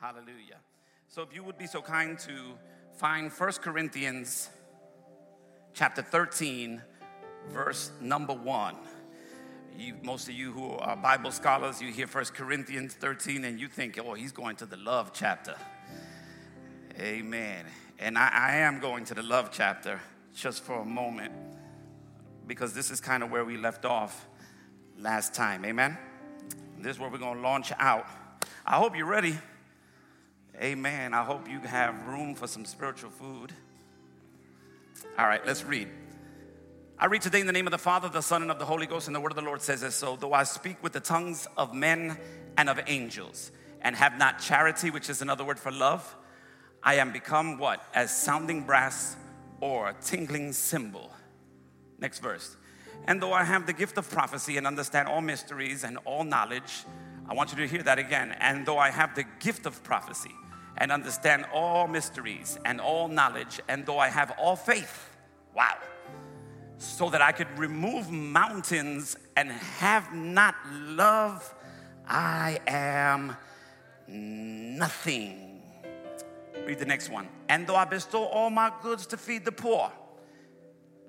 Hallelujah. So if you would be so kind to find First Corinthians chapter 13, verse number 1. You, most of you who are Bible scholars, you hear First Corinthians 13 and you think, oh, he's going to the love chapter. Amen. And I, I am going to the love chapter just for a moment because this is kind of where we left off last time. Amen. This is where we're going to launch out. I hope you're ready. Amen. I hope you have room for some spiritual food. All right, let's read. I read today in the name of the Father, the Son, and of the Holy Ghost, and the word of the Lord says as so though I speak with the tongues of men and of angels, and have not charity, which is another word for love, I am become what? As sounding brass or tingling cymbal. Next verse. And though I have the gift of prophecy and understand all mysteries and all knowledge, I want you to hear that again. And though I have the gift of prophecy and understand all mysteries and all knowledge, and though I have all faith, wow, so that I could remove mountains and have not love, I am nothing. Read the next one. And though I bestow all my goods to feed the poor,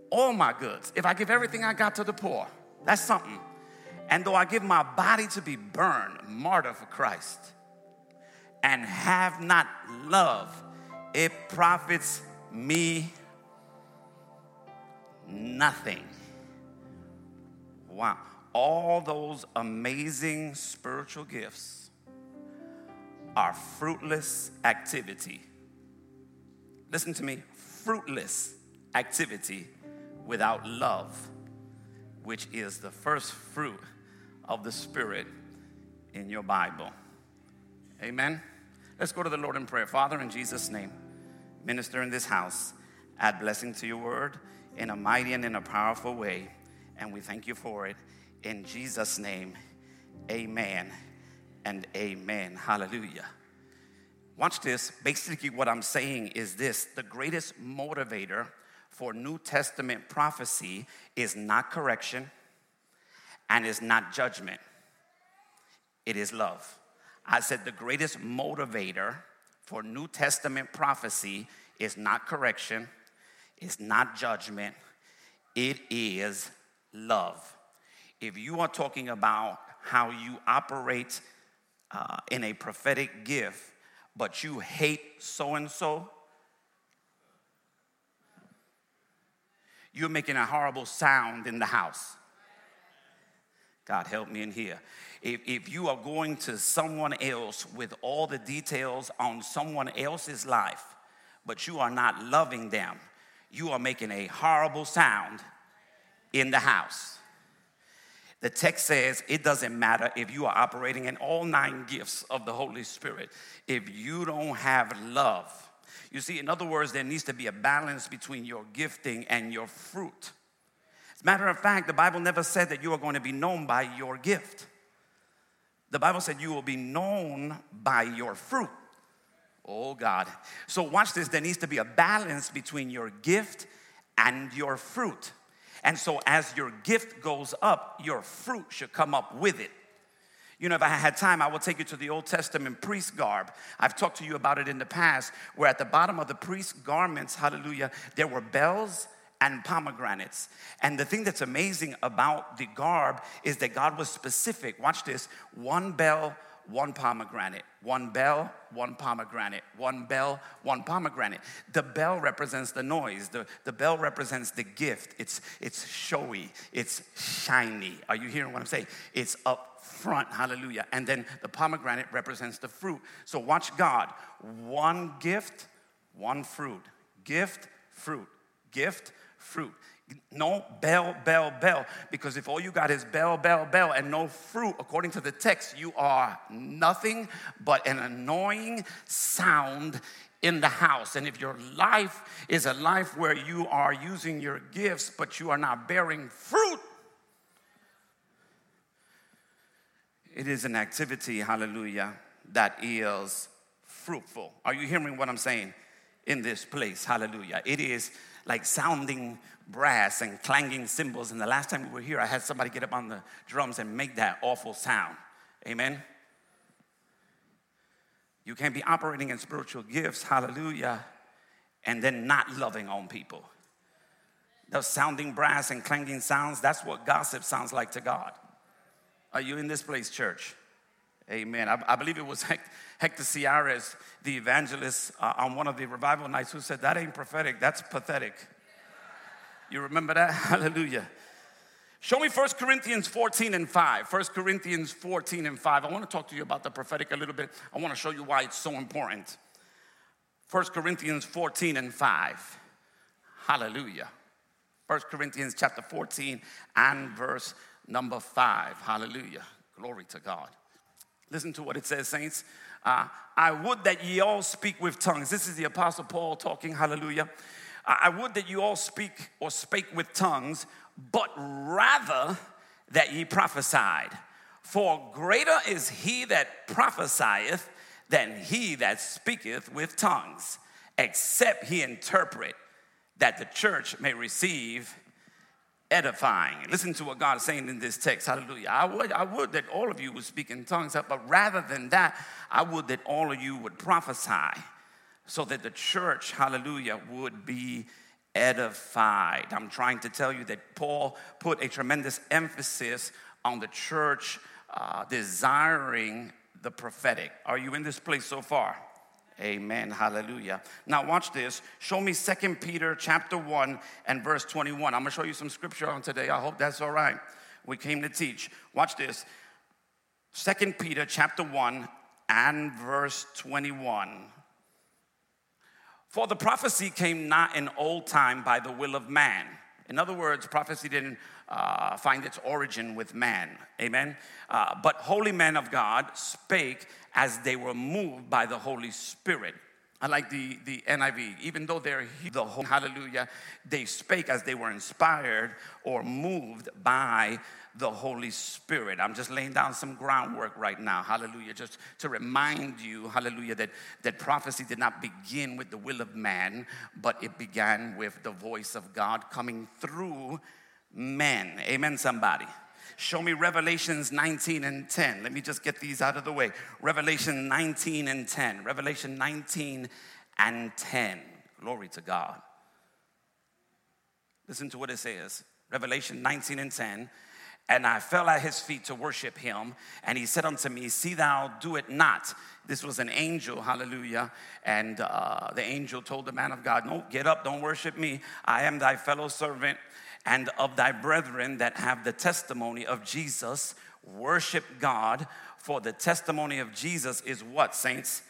all my goods, if I give everything I got to the poor, that's something. And though I give my body to be burned, martyr for Christ, and have not love, it profits me nothing. Wow. All those amazing spiritual gifts are fruitless activity. Listen to me fruitless activity without love, which is the first fruit of the Spirit in your Bible. Amen. Let's go to the Lord in prayer. Father, in Jesus' name, minister in this house, add blessing to your word in a mighty and in a powerful way. And we thank you for it. In Jesus' name, amen and amen. Hallelujah. Watch this. Basically, what I'm saying is this the greatest motivator for New Testament prophecy is not correction and is not judgment, it is love. I said the greatest motivator for New Testament prophecy is not correction, is not judgment, it is love. If you are talking about how you operate uh, in a prophetic gift, but you hate so and so, you're making a horrible sound in the house. God help me in here. If, if you are going to someone else with all the details on someone else's life, but you are not loving them, you are making a horrible sound in the house. The text says it doesn't matter if you are operating in all nine gifts of the Holy Spirit. If you don't have love, you see, in other words, there needs to be a balance between your gifting and your fruit. As a matter of fact, the Bible never said that you are going to be known by your gift. The Bible said you will be known by your fruit. Oh God. So watch this. There needs to be a balance between your gift and your fruit. And so as your gift goes up, your fruit should come up with it. You know, if I had time, I would take you to the Old Testament priest garb. I've talked to you about it in the past, where at the bottom of the priest garments, hallelujah, there were bells and pomegranates. And the thing that's amazing about the garb is that God was specific. Watch this one bell, one pomegranate, one bell, one pomegranate, one bell, one pomegranate. The bell represents the noise, the, the bell represents the gift. It's, it's showy, it's shiny. Are you hearing what I'm saying? It's up front, hallelujah. And then the pomegranate represents the fruit. So watch God one gift, one fruit. Gift, fruit. Gift, fruit. No bell, bell, bell. Because if all you got is bell, bell, bell, and no fruit, according to the text, you are nothing but an annoying sound in the house. And if your life is a life where you are using your gifts, but you are not bearing fruit, it is an activity, hallelujah, that is fruitful. Are you hearing what I'm saying in this place? Hallelujah. It is like sounding brass and clanging cymbals. And the last time we were here, I had somebody get up on the drums and make that awful sound. Amen. You can't be operating in spiritual gifts, hallelujah, and then not loving on people. Those sounding brass and clanging sounds, that's what gossip sounds like to God. Are you in this place, church? Amen. I, I believe it was Hector Ciares, the evangelist, uh, on one of the revival nights, who said, That ain't prophetic, that's pathetic. You remember that? Hallelujah. Show me 1 Corinthians 14 and 5. 1 Corinthians 14 and 5. I want to talk to you about the prophetic a little bit. I want to show you why it's so important. 1 Corinthians 14 and 5. Hallelujah. 1 Corinthians chapter 14 and verse number 5. Hallelujah. Glory to God. Listen to what it says, saints. Uh, I would that ye all speak with tongues. This is the Apostle Paul talking. Hallelujah. I would that you all speak or spake with tongues, but rather that ye prophesied. For greater is he that prophesieth than he that speaketh with tongues, except he interpret, that the church may receive edifying. Listen to what God is saying in this text. Hallelujah. I would, I would that all of you would speak in tongues, but rather than that, I would that all of you would prophesy so that the church, hallelujah, would be edified. I'm trying to tell you that Paul put a tremendous emphasis on the church uh, desiring the prophetic. Are you in this place so far? Amen. Hallelujah. Now watch this. Show me Second Peter chapter 1 and verse 21. I'm going to show you some scripture on today. I hope that's all right. We came to teach. Watch this. Second Peter chapter 1 and verse 21. For the prophecy came not in old time by the will of man. In other words, prophecy didn't uh, find its origin with man. Amen. Uh, but holy men of God spake as they were moved by the Holy Spirit. I like the, the NIV. Even though they're the whole hallelujah, they spake as they were inspired or moved by the Holy Spirit. I'm just laying down some groundwork right now, hallelujah, just to remind you, hallelujah, that, that prophecy did not begin with the will of man, but it began with the voice of God coming through men. Amen, somebody. Show me Revelations 19 and 10. Let me just get these out of the way. Revelation 19 and 10. Revelation 19 and 10. Glory to God. Listen to what it says. Revelation 19 and 10. And I fell at his feet to worship him. And he said unto me, See thou do it not. This was an angel, hallelujah. And uh, the angel told the man of God, No, get up, don't worship me. I am thy fellow servant and of thy brethren that have the testimony of Jesus. Worship God, for the testimony of Jesus is what, saints?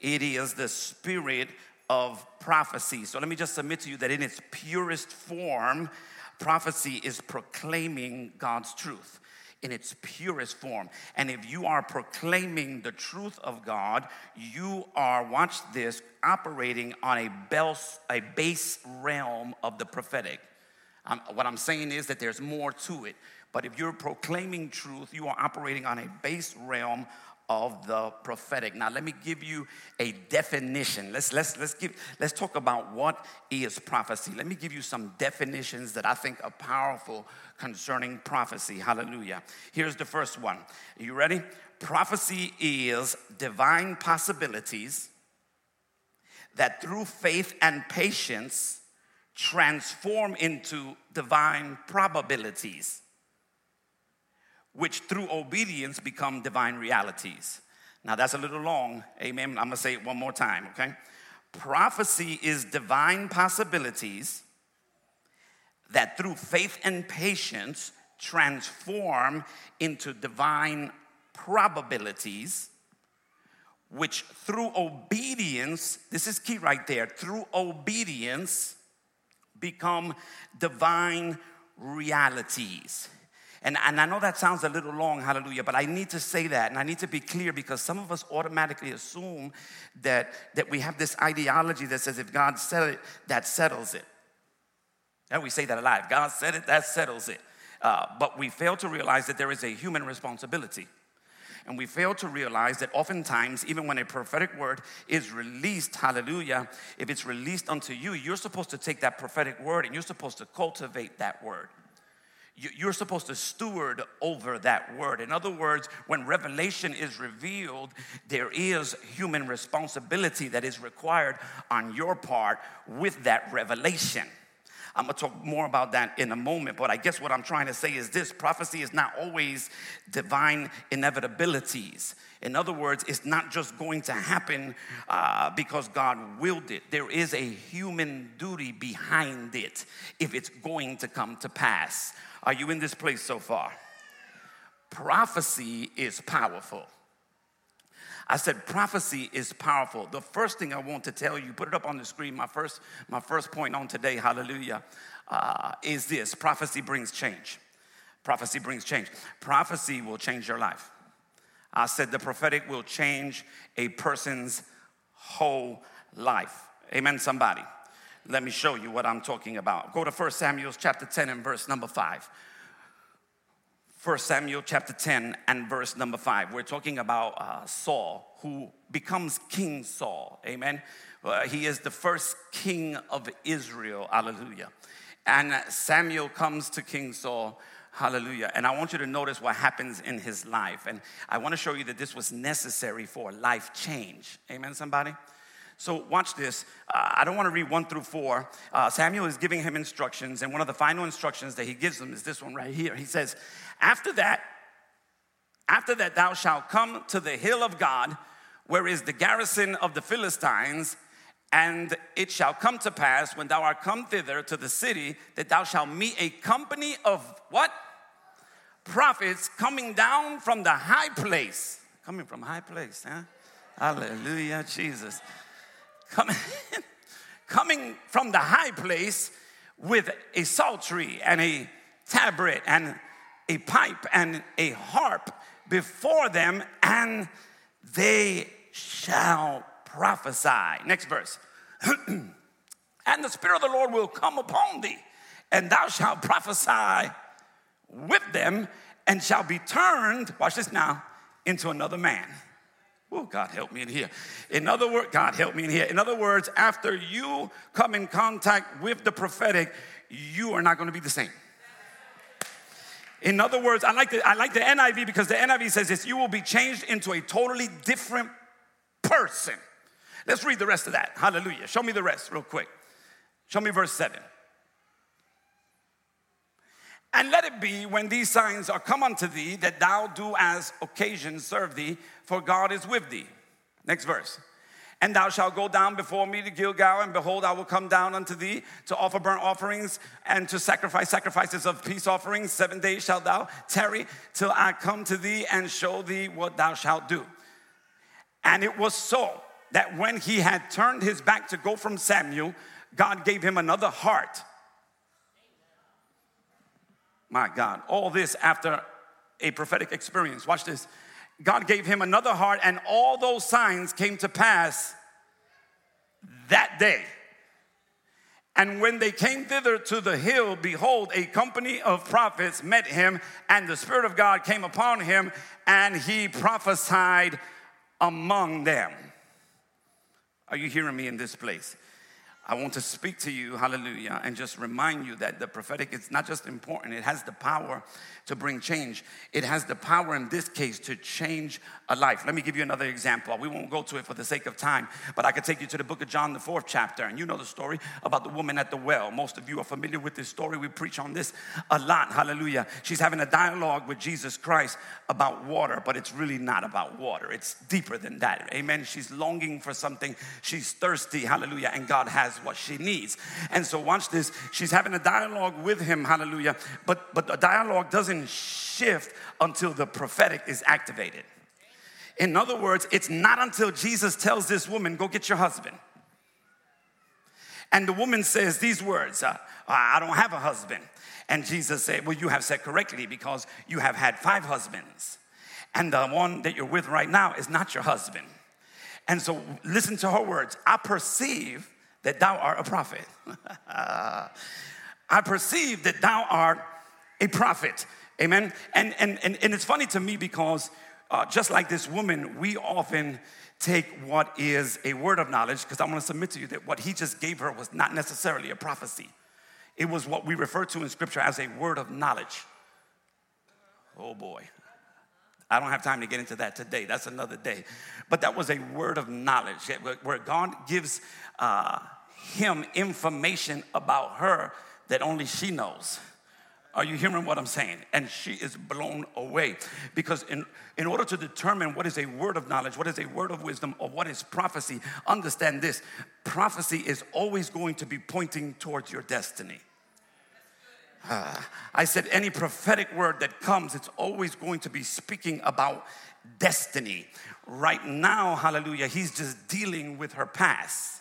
It is the spirit of prophecy. So let me just submit to you that in its purest form, prophecy is proclaiming God's truth in its purest form. And if you are proclaiming the truth of God, you are, watch this, operating on a, base, realm of the prophetic. Um, what I'm saying is that there's more to it. But if you're proclaiming truth, you are operating on a base realm of the prophetic. Now let me give you a definition. Let's let's let's give let's talk about what is prophecy. Let me give you some definitions that I think are powerful concerning prophecy. Hallelujah. Here's the first one. Are you ready? Prophecy is divine possibilities that through faith and patience transform into divine probabilities, which through obedience become divine realities. Now, that's a little long. Amen. I'm going to say it one more time, okay? Prophecy is divine possibilities that through faith and patience transform into divine probabilities, which through obedience, this is key right there, through obedience, become divine realities. And, and I know that sounds a little long, hallelujah, but I need to say that and I need to be clear because some of us automatically assume that, that we have this ideology that says if God said it, that settles it. And we say that a lot. If God said it, that settles it. Uh, but we fail to realize that there is a human responsibility. And we fail to realize that oftentimes, even when a prophetic word is released, hallelujah, if it's released unto you, you're supposed to take that prophetic word and you're supposed to cultivate that word. you're supposed to steward over that word. In other words, when revelation is revealed, there is human responsibility that is required on your part with that revelation. I'm gonna talk more about that in a moment, but I guess what I'm trying to say is this prophecy is not always divine inevitabilities. In other words, it's not just going to happen uh, because God willed it. There is a human duty behind it if it's going to come to pass. Are you in this place so far? Prophecy is powerful. I said prophecy is powerful. The first thing I want to tell you, put it up on the screen. My first, my first point on today, hallelujah, uh, is this: prophecy brings change. Prophecy brings change. Prophecy will change your life. I said the prophetic will change a person's whole life. Amen. Somebody, let me show you what I'm talking about. Go to 1 Samuel chapter 10 and verse number 5. 1 Samuel chapter 10 and verse number 5. We're talking about uh, Saul, who becomes King Saul. Amen. Uh, he is the first king of Israel. Hallelujah. And Samuel comes to King Saul. Hallelujah. And I want you to notice what happens in his life. And I want to show you that this was necessary for life change. Amen, somebody? So, watch this. Uh, I don't want to read one through four. Uh, Samuel is giving him instructions, and one of the final instructions that he gives him is this one right here. He says, After that, after that, thou shalt come to the hill of God, where is the garrison of the Philistines, and it shall come to pass when thou art come thither to the city that thou shalt meet a company of what? Prophets coming down from the high place. Coming from high place, huh? Hallelujah, Jesus coming, coming from the high place with a psaltery and a tabret and a pipe and a harp before them, and they shall prophesy. Next verse. and the Spirit of the Lord will come upon thee, and thou shalt prophesy with them, and shall be turned, watch this now, into another man. Oh, God help me in here. In other words, God help me in here. In other words, after you come in contact with the prophetic, you are not going to be the same. In other words, I like the, I like the NIV because the NIV says this you will be changed into a totally different person. Let's read the rest of that. Hallelujah. Show me the rest real quick. Show me verse 7. And let it be when these signs are come unto thee that thou do as occasion serve thee, for God is with thee. Next verse. And thou shalt go down before me to Gilgal, and behold, I will come down unto thee to offer burnt offerings and to sacrifice sacrifices of peace offerings. Seven days shalt thou tarry till I come to thee and show thee what thou shalt do. And it was so that when he had turned his back to go from Samuel, God gave him another heart my God. All this after a prophetic experience. Watch this. God gave him another heart, and all those signs came to pass that day. And when they came thither to the hill, behold, a company of prophets met him, and the Spirit of God came upon him, and he prophesied among them. Are you hearing me in this place? I want to speak to you, hallelujah, and just remind you that the prophetic is not just important, it has the power to bring change. It has the power in this case to change a life. Let me give you another example. We won't go to it for the sake of time, but I could take you to the book of John, the fourth chapter, and you know the story about the woman at the well. Most of you are familiar with this story. We preach on this a lot, hallelujah. She's having a dialogue with Jesus Christ about water, but it's really not about water, it's deeper than that. Amen. She's longing for something, she's thirsty, hallelujah, and God has what she needs. And so watch this. She's having a dialogue with him, hallelujah. But but the dialogue doesn't shift until the prophetic is activated. In other words, it's not until Jesus tells this woman, go get your husband. And the woman says these words, uh, I don't have a husband. And Jesus said, Well, you have said correctly because you have had five husbands. And the one that you're with right now is not your husband. And so listen to her words I perceive that thou art a prophet. I perceive that thou art a prophet. Amen. And, and, and, and it's funny to me because uh, just like this woman, we often take what is a word of knowledge, because I want to submit to you that what he just gave her was not necessarily a prophecy. It was what we refer to in scripture as a word of knowledge. Oh boy. I don't have time to get into that today. That's another day. But that was a word of knowledge where God gives uh, him information about her that only she knows. Are you hearing what I'm saying? And she is blown away. Because in, in order to determine what is a word of knowledge, what is a word of wisdom, or what is prophecy, understand this prophecy is always going to be pointing towards your destiny. Uh, I said, any prophetic word that comes, it's always going to be speaking about destiny. Right now, hallelujah, he's just dealing with her past.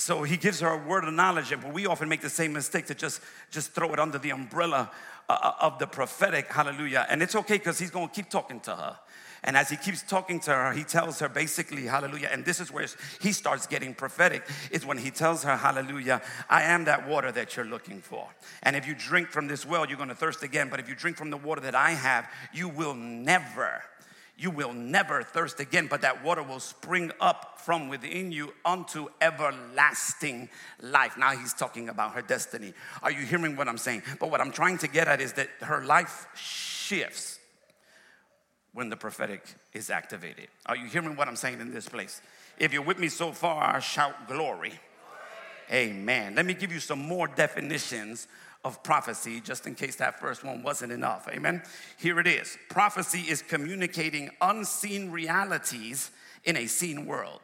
So he gives her a word of knowledge, but we often make the same mistake to just, just throw it under the umbrella uh, uh, of the prophetic, hallelujah. And it's okay because he's going to keep talking to her. And as he keeps talking to her, he tells her basically, hallelujah. And this is where he starts getting prophetic, is when he tells her, hallelujah, I am that water that you're looking for. And if you drink from this well, you're going to thirst again. But if you drink from the water that I have, you will never you will never thirst again, but that water will spring up from within you unto everlasting life. Now he's talking about her destiny. Are you hearing what I'm saying? But what I'm trying to get at is that her life shifts when the prophetic is activated. Are you hearing what I'm saying in this place? If you're with me so far, shout glory. Amen. Let me give you some more definitions of prophecy, just in case that first one wasn't enough. Amen. Here it is prophecy is communicating unseen realities in a seen world.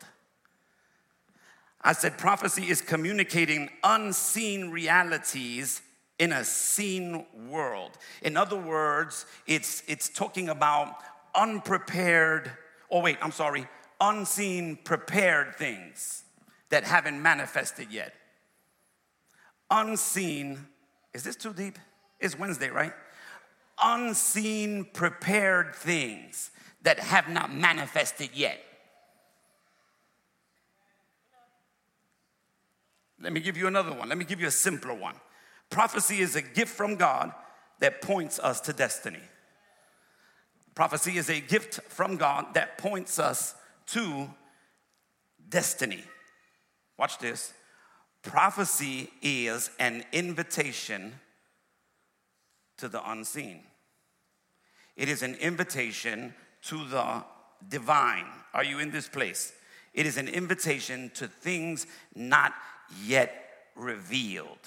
I said prophecy is communicating unseen realities in a seen world. In other words, it's, it's talking about unprepared, oh, wait, I'm sorry, unseen prepared things that haven't manifested yet. Unseen is this too deep? It's Wednesday, right? Unseen, prepared things that have not manifested yet. Let me give you another one. Let me give you a simpler one. Prophecy is a gift from God that points us to destiny. Prophecy is a gift from God that points us to destiny. Watch this. Prophecy is an invitation to the unseen. It is an invitation to the divine. Are you in this place? It is an invitation to things not yet revealed.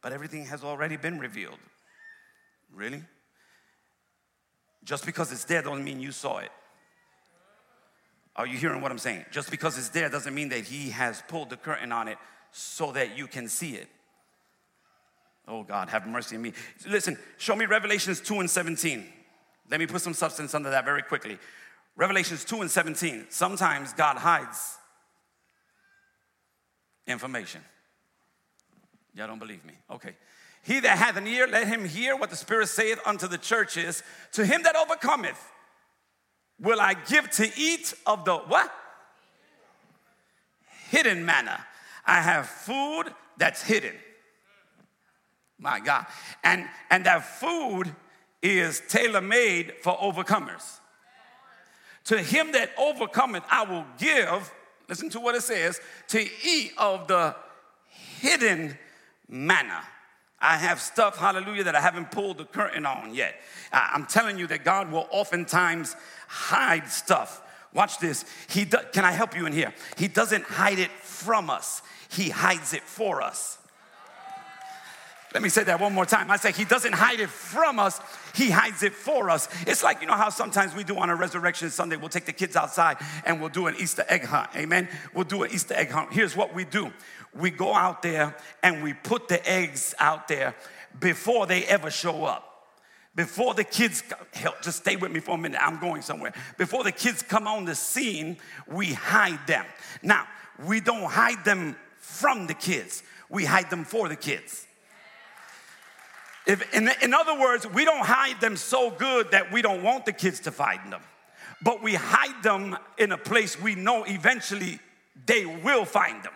But everything has already been revealed. Really? Just because it's there doesn't mean you saw it. Are you hearing what I'm saying? Just because it's there doesn't mean that He has pulled the curtain on it so that you can see it. Oh God, have mercy on me. Listen, show me Revelations 2 and 17. Let me put some substance under that very quickly. Revelations 2 and 17. Sometimes God hides information. Y'all don't believe me? Okay. He that hath an ear, let him hear what the Spirit saith unto the churches. To him that overcometh, will I give to eat of the what? Hidden manna. I have food that's hidden. My God. And, and that food is tailor made for overcomers. To him that overcometh, I will give, listen to what it says, to eat of the hidden manna. I have stuff, hallelujah, that I haven't pulled the curtain on yet. I'm telling you that God will oftentimes hide stuff. Watch this. He do, can I help you in here? He doesn't hide it from us, He hides it for us. Let me say that one more time. I say he doesn't hide it from us, he hides it for us. It's like, you know how sometimes we do on a resurrection Sunday, we'll take the kids outside and we'll do an Easter egg hunt. Amen. We'll do an Easter egg hunt. Here's what we do we go out there and we put the eggs out there before they ever show up. Before the kids, help, just stay with me for a minute, I'm going somewhere. Before the kids come on the scene, we hide them. Now, we don't hide them from the kids, we hide them for the kids. If, in, in other words, we don't hide them so good that we don't want the kids to find them, but we hide them in a place we know eventually they will find them.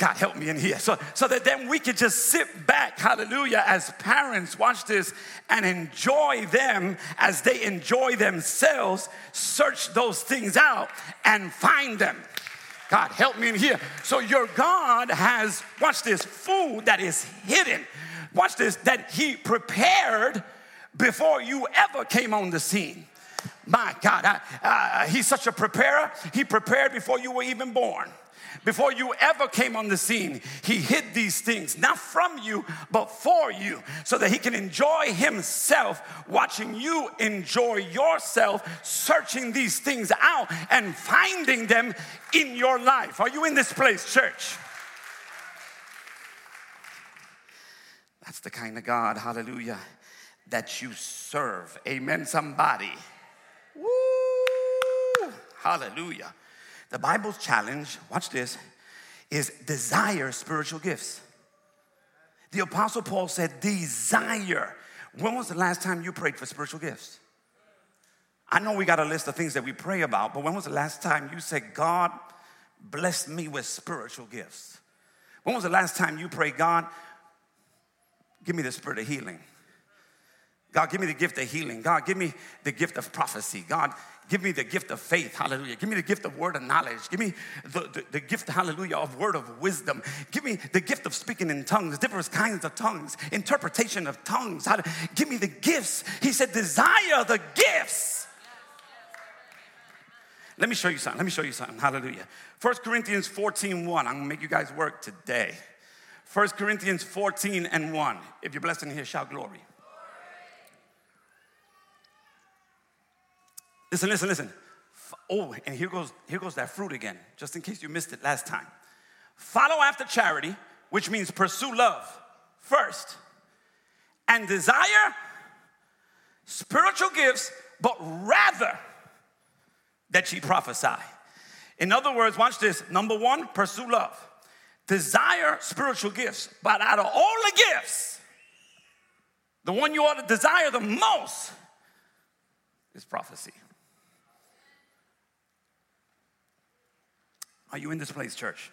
God help me in here. So, so that then we could just sit back, hallelujah, as parents, watch this, and enjoy them as they enjoy themselves, search those things out and find them. God, help me in here. So your God has, watch this, food that is hidden. Watch this, that He prepared before you ever came on the scene. My God, I, uh, He's such a preparer. He prepared before you were even born. Before you ever came on the scene, he hid these things, not from you, but for you, so that he can enjoy himself watching you enjoy yourself, searching these things out and finding them in your life. Are you in this place, church? That's the kind of God, hallelujah, that you serve. Amen, somebody. Woo! Hallelujah. The Bible's challenge, watch this, is desire spiritual gifts. The Apostle Paul said, desire. When was the last time you prayed for spiritual gifts? I know we got a list of things that we pray about, but when was the last time you said, God, bless me with spiritual gifts? When was the last time you prayed, God, give me the spirit of healing? God, give me the gift of healing. God, give me the gift of prophecy. God, Give me the gift of faith, hallelujah. Give me the gift of word of knowledge. Give me the, the, the, gift, hallelujah, of word of wisdom. Give me the gift of speaking in tongues, different kinds of tongues, interpretation of tongues. How to, Give me the gifts. He said, desire the gifts. Let me show you something. Let me show you something. Hallelujah. 1 Corinthians 14 1. I'm going to make you guys work today. 1 Corinthians 14 and 1. If you're blessed in here, shout glory. Listen, listen, listen. Oh, and here goes, here goes that fruit again, just in case you missed it last time. Follow after charity, which means pursue love first, and desire spiritual gifts, but rather that ye prophesy. In other words, watch this. Number one, pursue love. Desire spiritual gifts, but out of all the gifts, the one you ought to desire the most is prophecy. Are you in this place, church?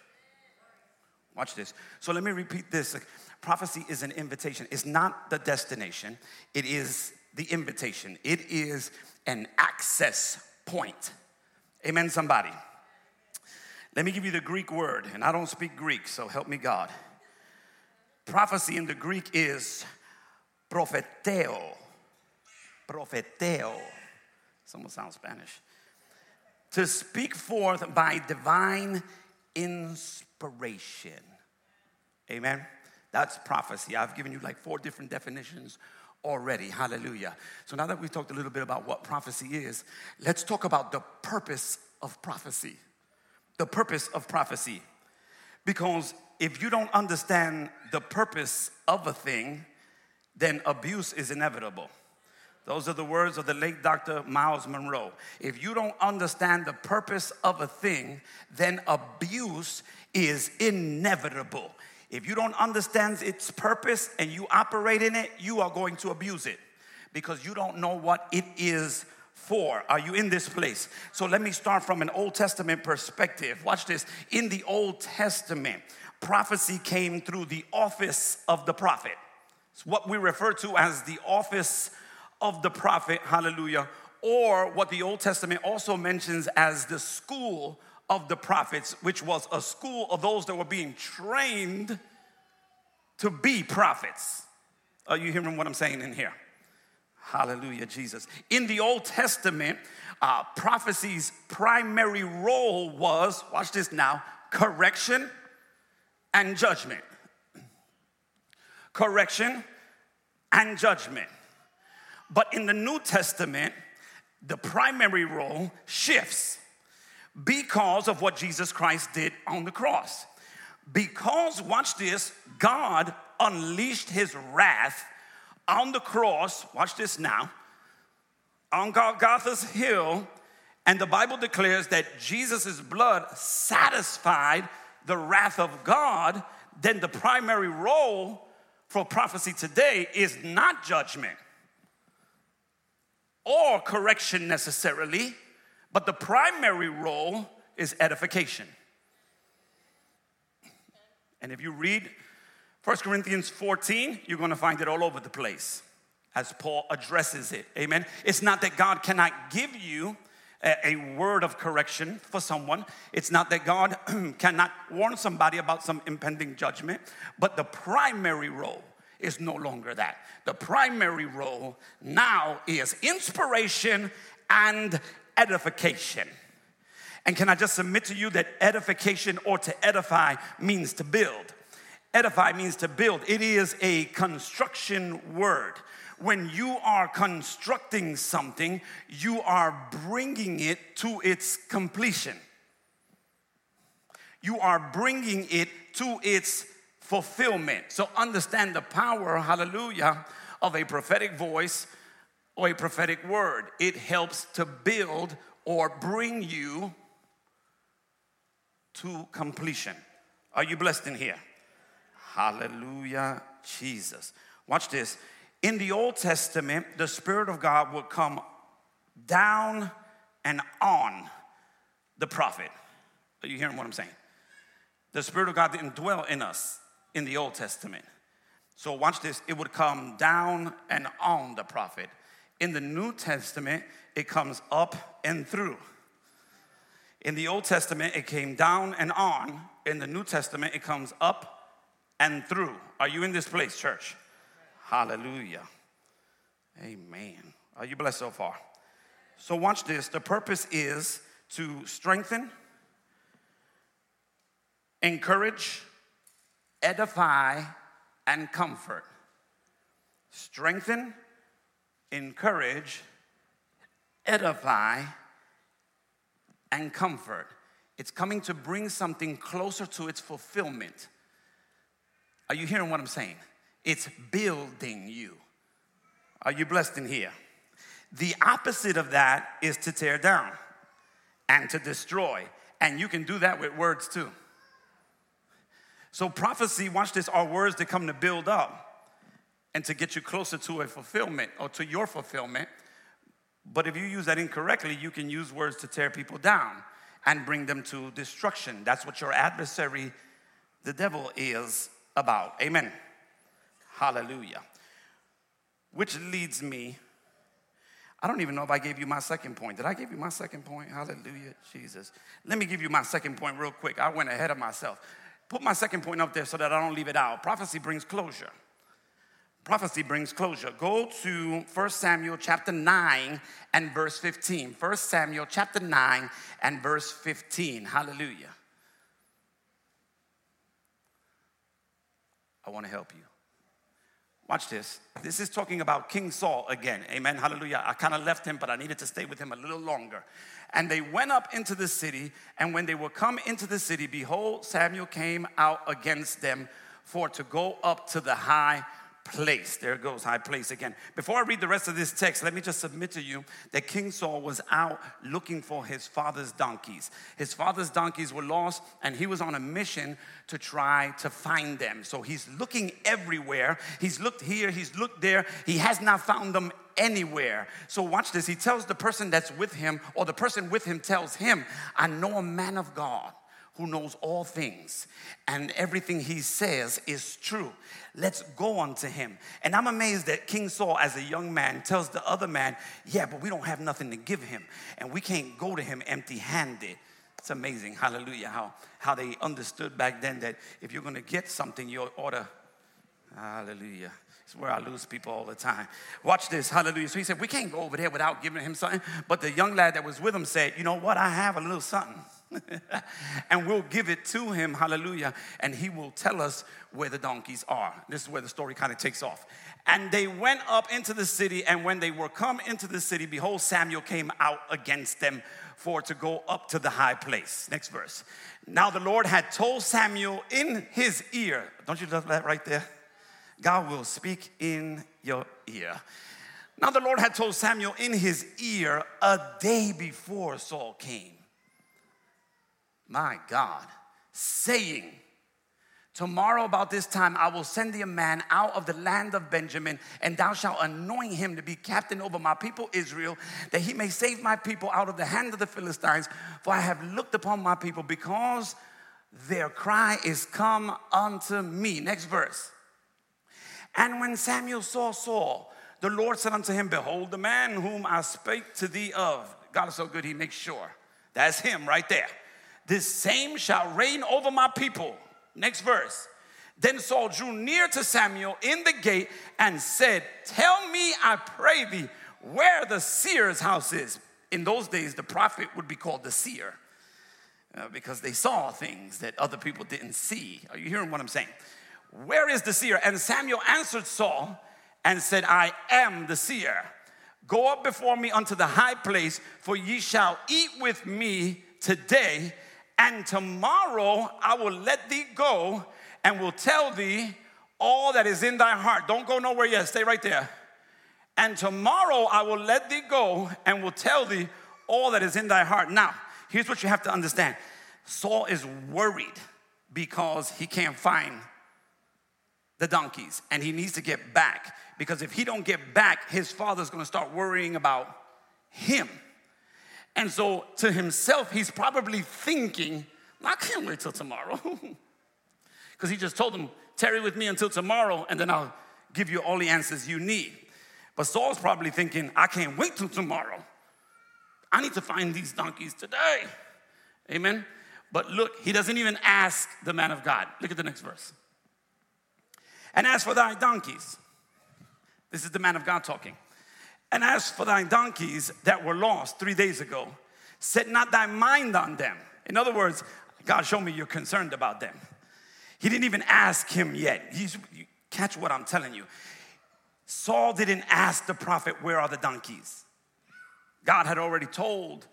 Watch this. So let me repeat this. Prophecy is an invitation. It's not the destination, it is the invitation. It is an access point. Amen, somebody. Let me give you the Greek word, and I don't speak Greek, so help me God. Prophecy in the Greek is propheteo. Propheteo. Someone sounds Spanish to speak forth by divine inspiration. Amen. That's prophecy. I've given you like four different definitions already. Hallelujah. So now that we've talked a little bit about what prophecy is, let's talk about the purpose of prophecy. The purpose of prophecy. Because if you don't understand the purpose of a thing, then abuse is inevitable. Those are the words of the late Dr. Myles Munroe. If you don't understand the purpose of a thing, then abuse is inevitable. If you don't understand its purpose and you operate in it, you are going to abuse it because you don't know what it is for. Are you in this place? So let me start from an Old Testament perspective. Watch this. In the Old Testament, prophecy came through the office of the prophet. It's what we refer to as the office of the prophet, hallelujah, or what the Old Testament also mentions as the school of the prophets, which was a school of those that were being trained to be prophets. Are you hearing what I'm saying in here? Hallelujah, Jesus. In the Old Testament, uh, prophecy's primary role was, watch this now, correction and judgment. Correction and judgment. But in the New Testament, the primary role shifts because of what Jesus Christ did on the cross. Because, watch this, God unleashed his wrath on the cross, watch this now, on Golgotha's hill, and the Bible declares that Jesus' blood satisfied the wrath of God, then the primary role for prophecy today is not judgment or correction necessarily, but the primary role is edification. And if you read 1 Corinthians 14, you're going to find it all over the place as Paul addresses it. Amen. It's not that God cannot give you a, word of correction for someone. It's not that God cannot warn somebody about some impending judgment, but the primary role is no longer that. The primary role now is inspiration and edification. And can I just submit to you that edification or to edify means to build? Edify means to build, it is a construction word when you are constructing something, you are bringing it to its completion. You are bringing it to its fulfillment. So understand the power, hallelujah, of a prophetic voice or a prophetic word. It helps to build or bring you to completion. Are you blessed in here? Hallelujah, Jesus. Watch this. In the Old Testament, the Spirit of God would come down and on the prophet. Are you hearing what I'm saying? The Spirit of God didn't dwell in us in the Old Testament. So, watch this it would come down and on the prophet. In the New Testament, it comes up and through. In the Old Testament, it came down and on. In the New Testament, it comes up and through. Are you in this place, church? Hallelujah. Amen. Are you blessed so far? So, watch this. The purpose is to strengthen, encourage, edify, and comfort. Strengthen, encourage, edify, and comfort. It's coming to bring something closer to its fulfillment. Are you hearing what I'm saying? it's building you. Are you blessed in here? The opposite of that is to tear down and to destroy. And you can do that with words too. So, prophecy, watch this, are words that come to build up and to get you closer to a fulfillment or to your fulfillment. But if you use that incorrectly, you can use words to tear people down and bring them to destruction. That's what your adversary, the devil, is about. Amen. Hallelujah. Which leads me, I don't even know if I gave you my second point. Did I give you my second point? Hallelujah, Jesus. Let me give you my second point real quick. I went ahead of myself. Put my second point up there so that I don't leave it out. Prophecy brings closure. Prophecy brings closure. Go to 1 Samuel chapter 9 and verse 15. 1 Samuel chapter 9 and verse 15. Hallelujah. I want to help you. Watch this. This is talking about King Saul again. Amen. Hallelujah. I kind of left him, but I needed to stay with him a little longer. And they went up into the city, and when they were come into the city, behold, Samuel came out against them for to go up to the high place. There goes high place again. Before I read the rest of this text, let me just submit to you that King Saul was out looking for his father's donkeys. His father's donkeys were lost, and he was on a mission to try to find them. So he's looking everywhere. He's looked here, he's looked there. He has not found them anywhere. So watch this. He tells the person that's with him, or the person with him tells him, I know a man of God who knows all things, and everything he says is true. Let's go unto him. And I'm amazed that King Saul, as a young man, tells the other man, Yeah, but we don't have nothing to give him, and we can't go to him empty handed. It's amazing, hallelujah, how, how they understood back then that if you're gonna get something, you ought to, hallelujah. It's where I lose people all the time. Watch this, hallelujah. So he said, We can't go over there without giving him something. But the young lad that was with him said, You know what? I have a little something. and we'll give it to him, hallelujah, and he will tell us where the donkeys are. This is where the story kind of takes off. And they went up into the city, and when they were come into the city, behold, Samuel came out against them for to go up to the high place. Next verse. Now the Lord had told Samuel in his ear, don't you love that right there? God will speak in your ear. Now the Lord had told Samuel in his ear a day before Saul came my God, saying, Tomorrow, about this time, I will send thee a man out of the land of Benjamin, and thou shalt anoint him to be captain over my people Israel, that he may save my people out of the hand of the Philistines. For I have looked upon my people because their cry is come unto me. Next verse. And when Samuel saw Saul, the Lord said unto him, Behold, the man whom I spake to thee of. God is so good, he makes sure. That's him right there. This same shall reign over my people. Next verse. Then Saul drew near to Samuel in the gate and said, Tell me, I pray thee, where the seer's house is. In those days, the prophet would be called the seer uh, because they saw things that other people didn't see. Are you hearing what I'm saying? Where is the seer? And Samuel answered Saul and said, I am the seer. Go up before me unto the high place, for ye shall eat with me today, and tomorrow I will let thee go and will tell thee all that is in thy heart. Don't go nowhere yet, stay right there. And tomorrow I will let thee go and will tell thee all that is in thy heart. Now, here's what you have to understand Saul is worried because he can't find the donkeys and he needs to get back because if he don't get back his father's going to start worrying about him and so to himself he's probably thinking i can't wait till tomorrow. Because he just told him tarry with me until tomorrow and then i'll give you all the answers you need. But saul's probably thinking i can't wait till tomorrow. I need to find these donkeys today. Amen? But look he doesn't even ask the man of god. Look at the next verse. And as for thy donkeys, this is the man of God talking. And as for thy donkeys that were lost three days ago, set not thy mind on them. In other words, God, show me you're concerned about them. He didn't even ask him yet. He's, catch what I'm telling you. Saul didn't ask the prophet, Where are the donkeys? God had already told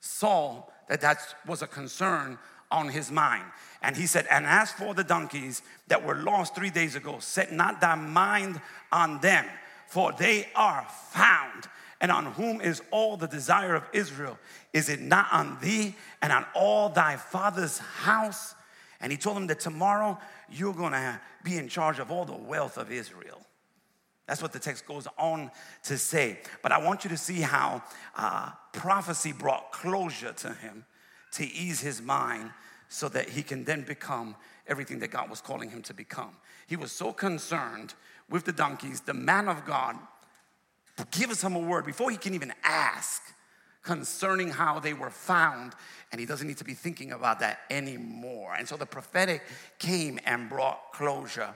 Saul that that was a concern on his mind. And he said, And as for the donkeys that were lost three days ago, set not thy mind on them, for they are found. And on whom is all the desire of Israel? Is it not on thee and on all thy father's house? And he told him that tomorrow you're gonna be in charge of all the wealth of Israel. That's what the text goes on to say. But I want you to see how uh, prophecy brought closure to him to ease his mind so that he can then become everything that God was calling him to become. He was so concerned with the donkeys, the man of God gives him a word before he can even ask concerning how they were found, and he doesn't need to be thinking about that anymore. And so the prophetic came and brought closure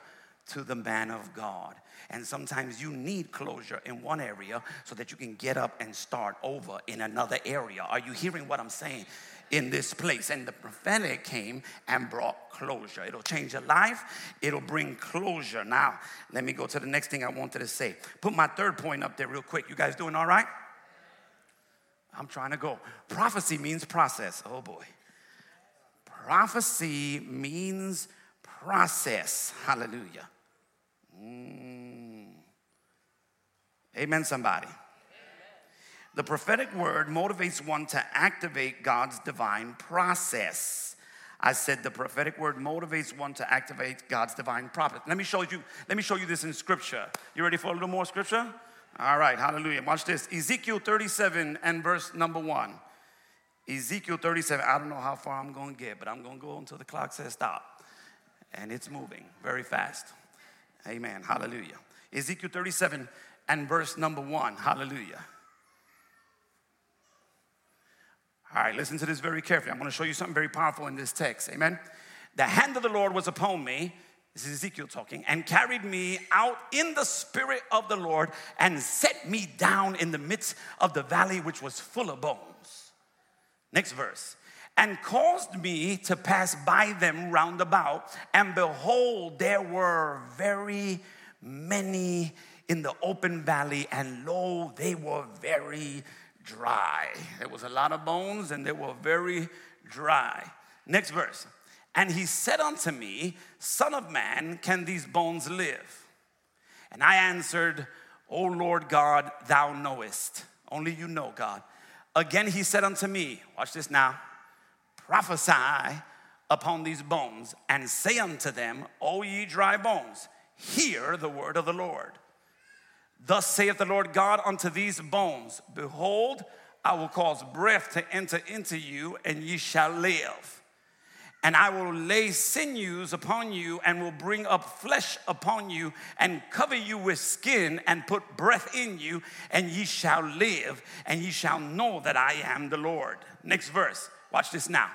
to the man of God. And sometimes you need closure in one area so that you can get up and start over in another area. Are you hearing what I'm saying? In this place. And the prophetic came and brought closure. It'll change your life, it'll bring closure. Now, let me go to the next thing I wanted to say. Put my third point up there, real quick. You guys doing all right? I'm trying to go. Prophecy means process. Oh boy. Prophecy means process. Hallelujah. Mm. Amen, somebody. The prophetic word motivates one to activate God's divine process. I said the prophetic word motivates one to activate God's divine process. Let me show you, let me show you this in scripture. You ready for a little more scripture? All right, hallelujah. Watch this. Ezekiel 37 and verse number one. Ezekiel 37. I don't know how far I'm to get, but I'm to go until the clock says stop. And it's moving very fast. Amen. Hallelujah. Ezekiel 37 and verse number one. Hallelujah. All right, listen to this very carefully. I'm going to show you something very powerful in this text. Amen. The hand of the Lord was upon me. This is Ezekiel talking, and carried me out in the spirit of the Lord and set me down in the midst of the valley which was full of bones. Next verse. And caused me to pass by them round about, and behold, there were very many in the open valley, and lo, they were very dry. There was a lot of bones and they were very dry. Next verse. And he said unto me, Son of man, can these bones live? And I answered, O Lord God, thou knowest. Only you know, God. Again he said unto me, Watch this now, prophesy upon these bones, and say unto them, O ye dry bones, hear the word of the Lord. Thus saith the Lord God unto these bones Behold, I will cause breath to enter into you, and ye shall live. and I will lay sinews upon you and will bring up flesh upon you and cover you with skin and put breath in you, and ye shall live, and ye shall know that I am the Lord. Next verse. Watch this now.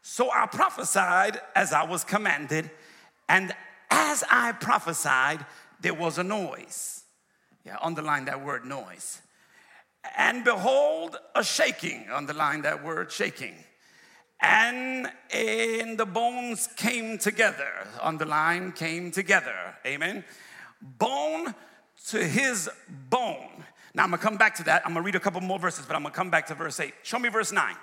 So I prophesied as I was commanded, and as I prophesied, there was a noise. Yeah, underline that word noise. And behold, a shaking. Underline that word shaking and in the bones came together. Underline came together. Amen. Bone to his bone. Now I'm gonna come back to that. I'm gonna read a couple more verses, but I'm gonna come back to verse 8. Show me verse 9.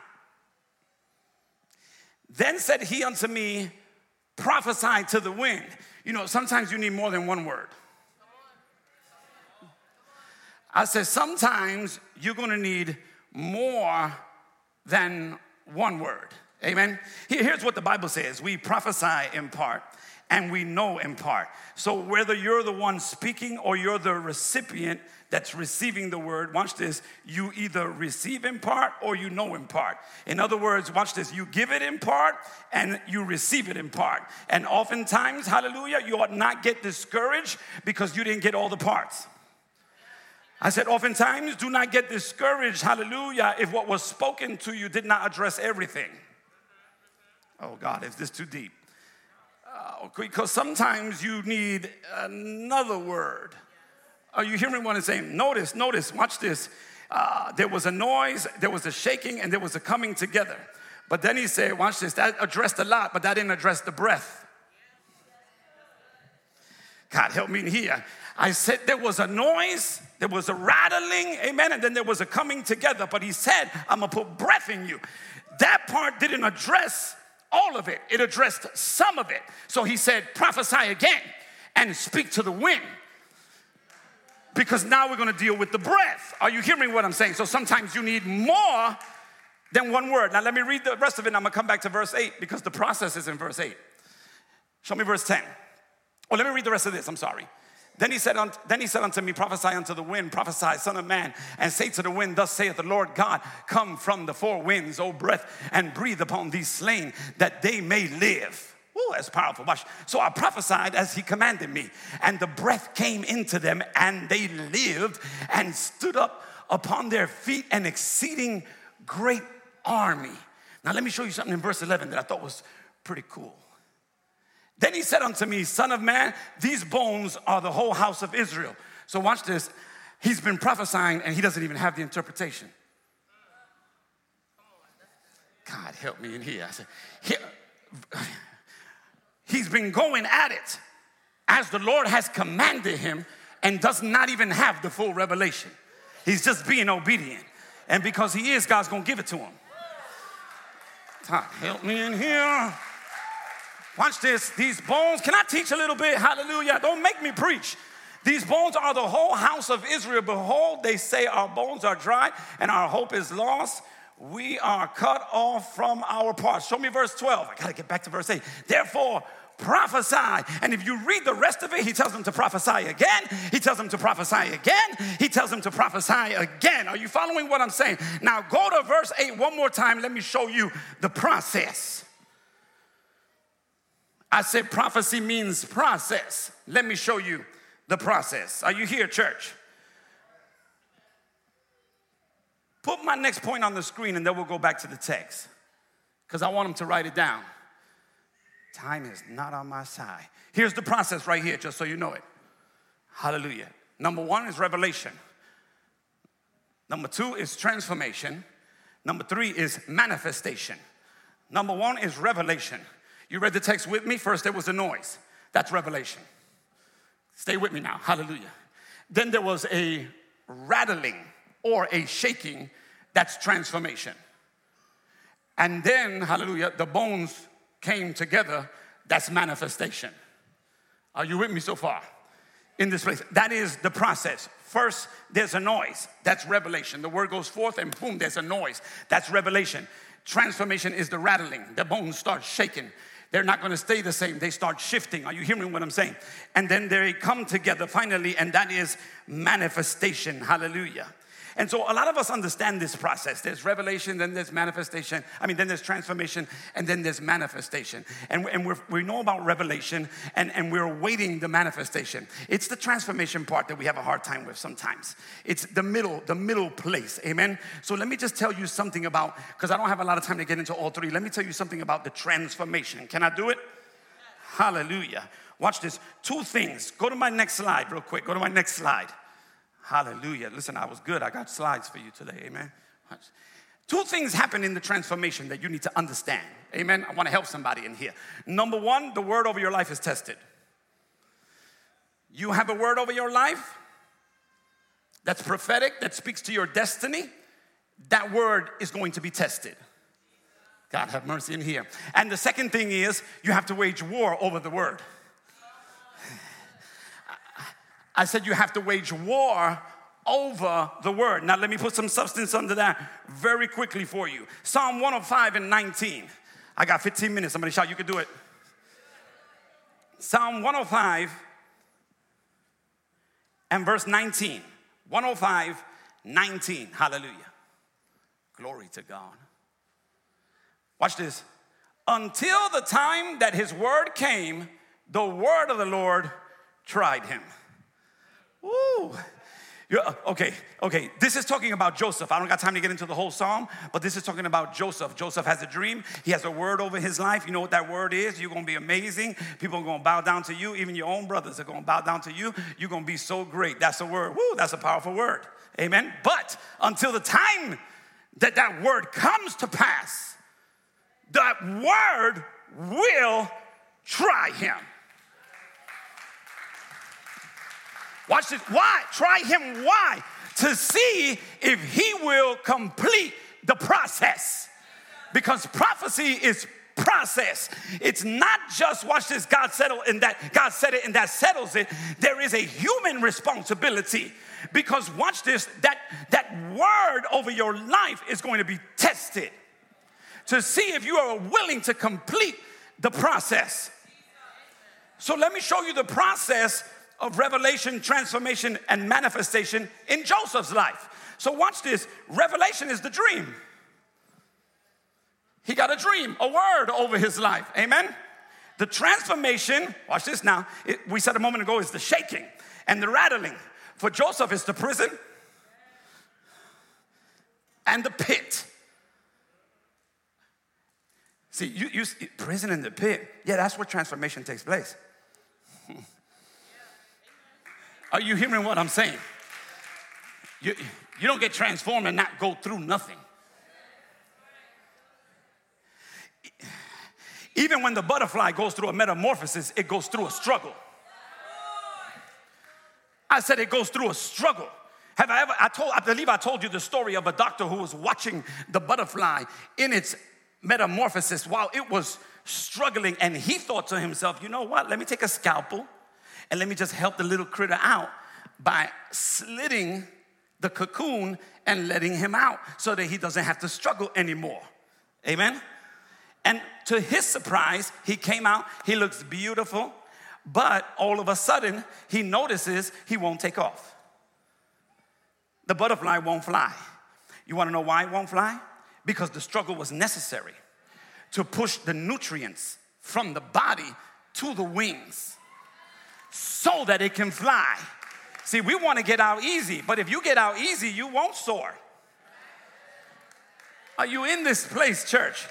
Then said he unto me, prophesy to the wind. You know, sometimes you need more than one word. I said, sometimes you're gonna need more than one word. Amen. Here's what the Bible says we prophesy in part and we know in part. So, whether you're the one speaking or you're the recipient that's receiving the word, watch this, you either receive in part or you know in part. In other words, watch this, you give it in part and you receive it in part. And oftentimes, hallelujah, you ought not get discouraged because you didn't get all the parts. I said, oftentimes, do not get discouraged, hallelujah, if what was spoken to you did not address everything. Oh God, is this too deep? Uh, because sometimes you need another word. Are you hearing what I'm saying? Notice, notice, watch this. Uh, there was a noise, there was a shaking, and there was a coming together. But then he said, watch this, that addressed a lot, but that didn't address the breath. God help me here. I said there was a noise, there was a rattling, amen, and then there was a coming together. But he said, I'm gonna put breath in you. That part didn't address all of it, it addressed some of it. So he said, prophesy again and speak to the wind. Because now we're gonna deal with the breath. Are you hearing what I'm saying? So sometimes you need more than one word. Now let me read the rest of it. I'm gonna come back to verse 8 because the process is in verse 8. Show me verse 10. Oh, let me read the rest of this. I'm sorry. Then he said, then he said unto me, prophesy unto the wind, prophesy, son of man, and say to the wind, thus saith the Lord God, come from the four winds, O breath, and breathe upon these slain, that they may live. Ooh, that's powerful. Watch. So I prophesied as he commanded me, and the breath came into them, and they lived and stood up upon their feet, an exceeding great army. Now, let me show you something in verse 11 that I thought was pretty cool. Then he said unto me, Son of man, these bones are the whole house of Israel. So watch this. He's been prophesying and he doesn't even have the interpretation. God help me in here. I said, he, he's been going at it as the Lord has commanded him and does not even have the full revelation. He's just being obedient. And because he is, God's gonna give it to him. God help me in here. Watch this. These bones, can I teach a little bit? Hallelujah. Don't make me preach. These bones are the whole house of Israel. Behold, they say our bones are dry and our hope is lost. We are cut off from our parts. Show me verse 12. I got to get back to verse 8. Therefore, prophesy. And if you read the rest of it, he tells them to prophesy again. He tells them to prophesy again. He tells them to prophesy again. Are you following what I'm saying? Now go to verse 8 one more time. Let me show you the process. I said prophecy means process. Let me show you the process. Are you here, church? Put my next point on the screen and then we'll go back to the text because I want them to write it down. Time is not on my side. Here's the process right here, just so you know it. Hallelujah. Number one is revelation. Number two is transformation. Number three is manifestation. Number one is revelation. You read the text with me? First, there was a noise. That's revelation. Stay with me now. Hallelujah. Then there was a rattling or a shaking. That's transformation. And then, hallelujah, the bones came together. That's manifestation. Are you with me so far? In this place. That is the process. First, there's a noise. That's revelation. The word goes forth and boom, there's a noise. That's revelation. Transformation is the rattling. The bones start shaking they're not going to stay the same. They start shifting. Are you hearing what I'm saying? And then they come together finally, and that is manifestation. Hallelujah. And so a lot of us understand this process. There's revelation, then there's manifestation. I mean, then there's transformation, and then there's manifestation. And, and we know about revelation, and, and we're awaiting the manifestation. It's the transformation part that we have a hard time with sometimes. It's the middle, the middle place. Amen. So let me just tell you something about, because I don't have a lot of time to get into all three. Let me tell you something about the transformation. Can I do it? Hallelujah. Watch this. Two things. Go to my next slide, real quick. Go to my next slide. Hallelujah. Listen, I was good. I got slides for you today. Amen. Two things happen in the transformation that you need to understand. Amen. I want to help somebody in here. Number one, the word over your life is tested. You have a word over your life that's prophetic, that speaks to your destiny. That word is going to be tested. God have mercy in here. And the second thing is you have to wage war over the word. I said you have to wage war over the word. Now, let me put some substance under that very quickly for you. Psalm 105 and 19. I got 15 minutes. Somebody shout, you can do it. Psalm 105 and verse 19. 105, 19. Hallelujah. Glory to God. Watch this. Until the time that his word came, the word of the Lord tried him. Woo. You're, uh, okay, okay. This is talking about Joseph. I don't got time to get into the whole psalm, but this is talking about Joseph. Joseph has a dream. He has a word over his life. You know what that word is? You're gonna be amazing. People are gonna bow down to you. Even your own brothers are gonna bow down to you. You're gonna be so great. That's a word. Woo, that's a powerful word. Amen. But until the time that that word comes to pass, that word will try him. Watch this. Why? Try him. Why? To see if he will complete the process. Because prophecy is process. It's not just watch this. God settled in that. God said it, and that settles it. There is a human responsibility. Because watch this. That that word over your life is going to be tested to see if you are willing to complete the process. So let me show you the process of revelation, transformation, and manifestation in Joseph's life. So, watch this revelation is the dream. He got a dream, a word over his life. Amen. The transformation, watch this now, it, we said a moment ago, is the shaking and the rattling. For Joseph, is the prison and the pit. See, you, you prison and the pit, yeah, that's where transformation takes place. Are you hearing what I'm saying? You, you don't get transformed and not go through nothing. Even when the butterfly goes through a metamorphosis, it goes through a struggle. I said it goes through a struggle. Have I ever, I told, I believe I told you the story of a doctor who was watching the butterfly in its metamorphosis while it was struggling, and he thought to himself, you know what, let me take a scalpel and let me just help the little critter out by slitting the cocoon and letting him out so that he doesn't have to struggle anymore. Amen? And to his surprise, he came out, he looks beautiful, but all of a sudden, he notices he won't take off. The butterfly won't fly. You wanna know why it won't fly? Because the struggle was necessary to push the nutrients from the body to the wings so that it can fly. See, we want to get out easy, but if you get out easy, you won't soar. Are you in this place, church?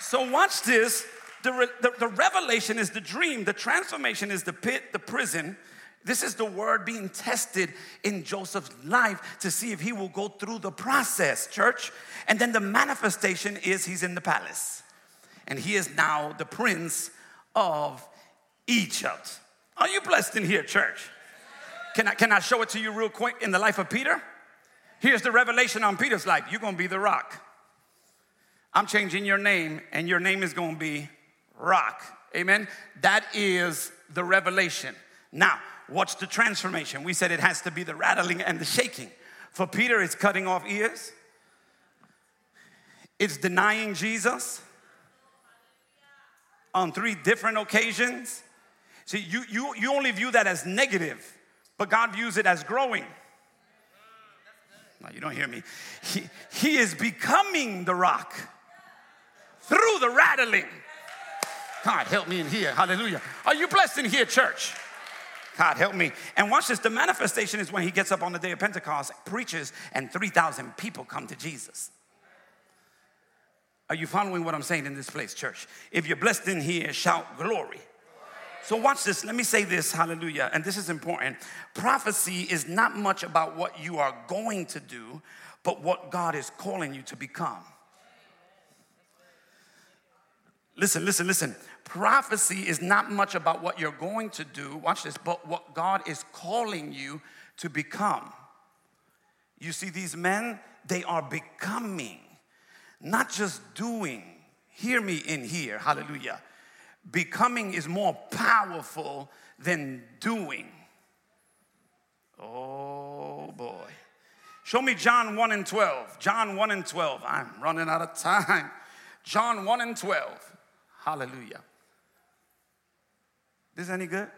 So, watch this. The, re- the, the, revelation is the dream, the transformation is the pit, the prison. This is the word being tested in Joseph's life to see if he will go through the process, church. And then the manifestation is he's in the palace. And he is now the prince of Egypt. Are you blessed in here, church? Can I, can I show it to you real quick in the life of Peter? Here's the revelation on Peter's life you're gonna be the rock. I'm changing your name, and your name is gonna be Rock. Amen. That is the revelation. Now, what's the transformation? We said it has to be the rattling and the shaking. For Peter, it's cutting off ears, it's denying Jesus on three different occasions. See, you, you, you only view that as negative, but God views it as growing. No, you don't hear me. He, he is becoming the rock through the rattling. God, help me in here. Hallelujah. Are you blessed in here, church? God, help me. And watch this the manifestation is when he gets up on the day of Pentecost, preaches, and 3,000 people come to Jesus. Are you following what I'm saying in this place, church? If you're blessed in here, shout glory. So, watch this. Let me say this, hallelujah. And this is important. Prophecy is not much about what you are going to do, but what God is calling you to become. Listen, listen, listen. Prophecy is not much about what you're going to do, watch this, but what God is calling you to become. You see, these men, they are becoming, not just doing. Hear me in here, hallelujah. Becoming is more powerful than doing. Oh boy. Show me John 1 and 12. John 1 and 12. I'm running out of time. John 1 and 12. Hallelujah. This any good?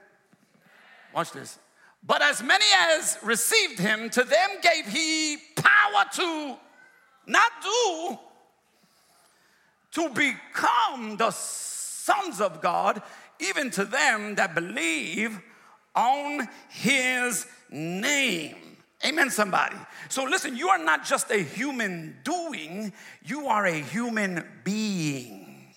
Watch this. But as many as received him, to them gave he power to not do, to become the sons of God, even to them that believe on his name. Amen, somebody. So listen, you are not just a human doing, you are a human being.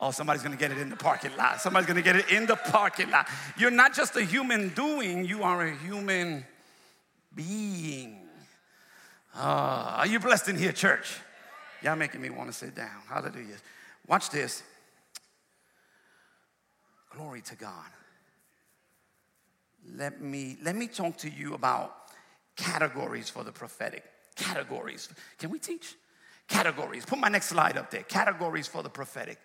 Oh, somebody's gonna get it in the parking lot. Somebody's gonna get it in the parking lot. You're not just a human doing, you are a human being. Uh, are you blessed in here, church? Y'all making me wanna sit down. Hallelujah. Watch this. Glory to God. Let me, let me talk to you about categories for the prophetic. Categories. Can we teach? Categories. Put my next slide up there. Categories for the prophetic.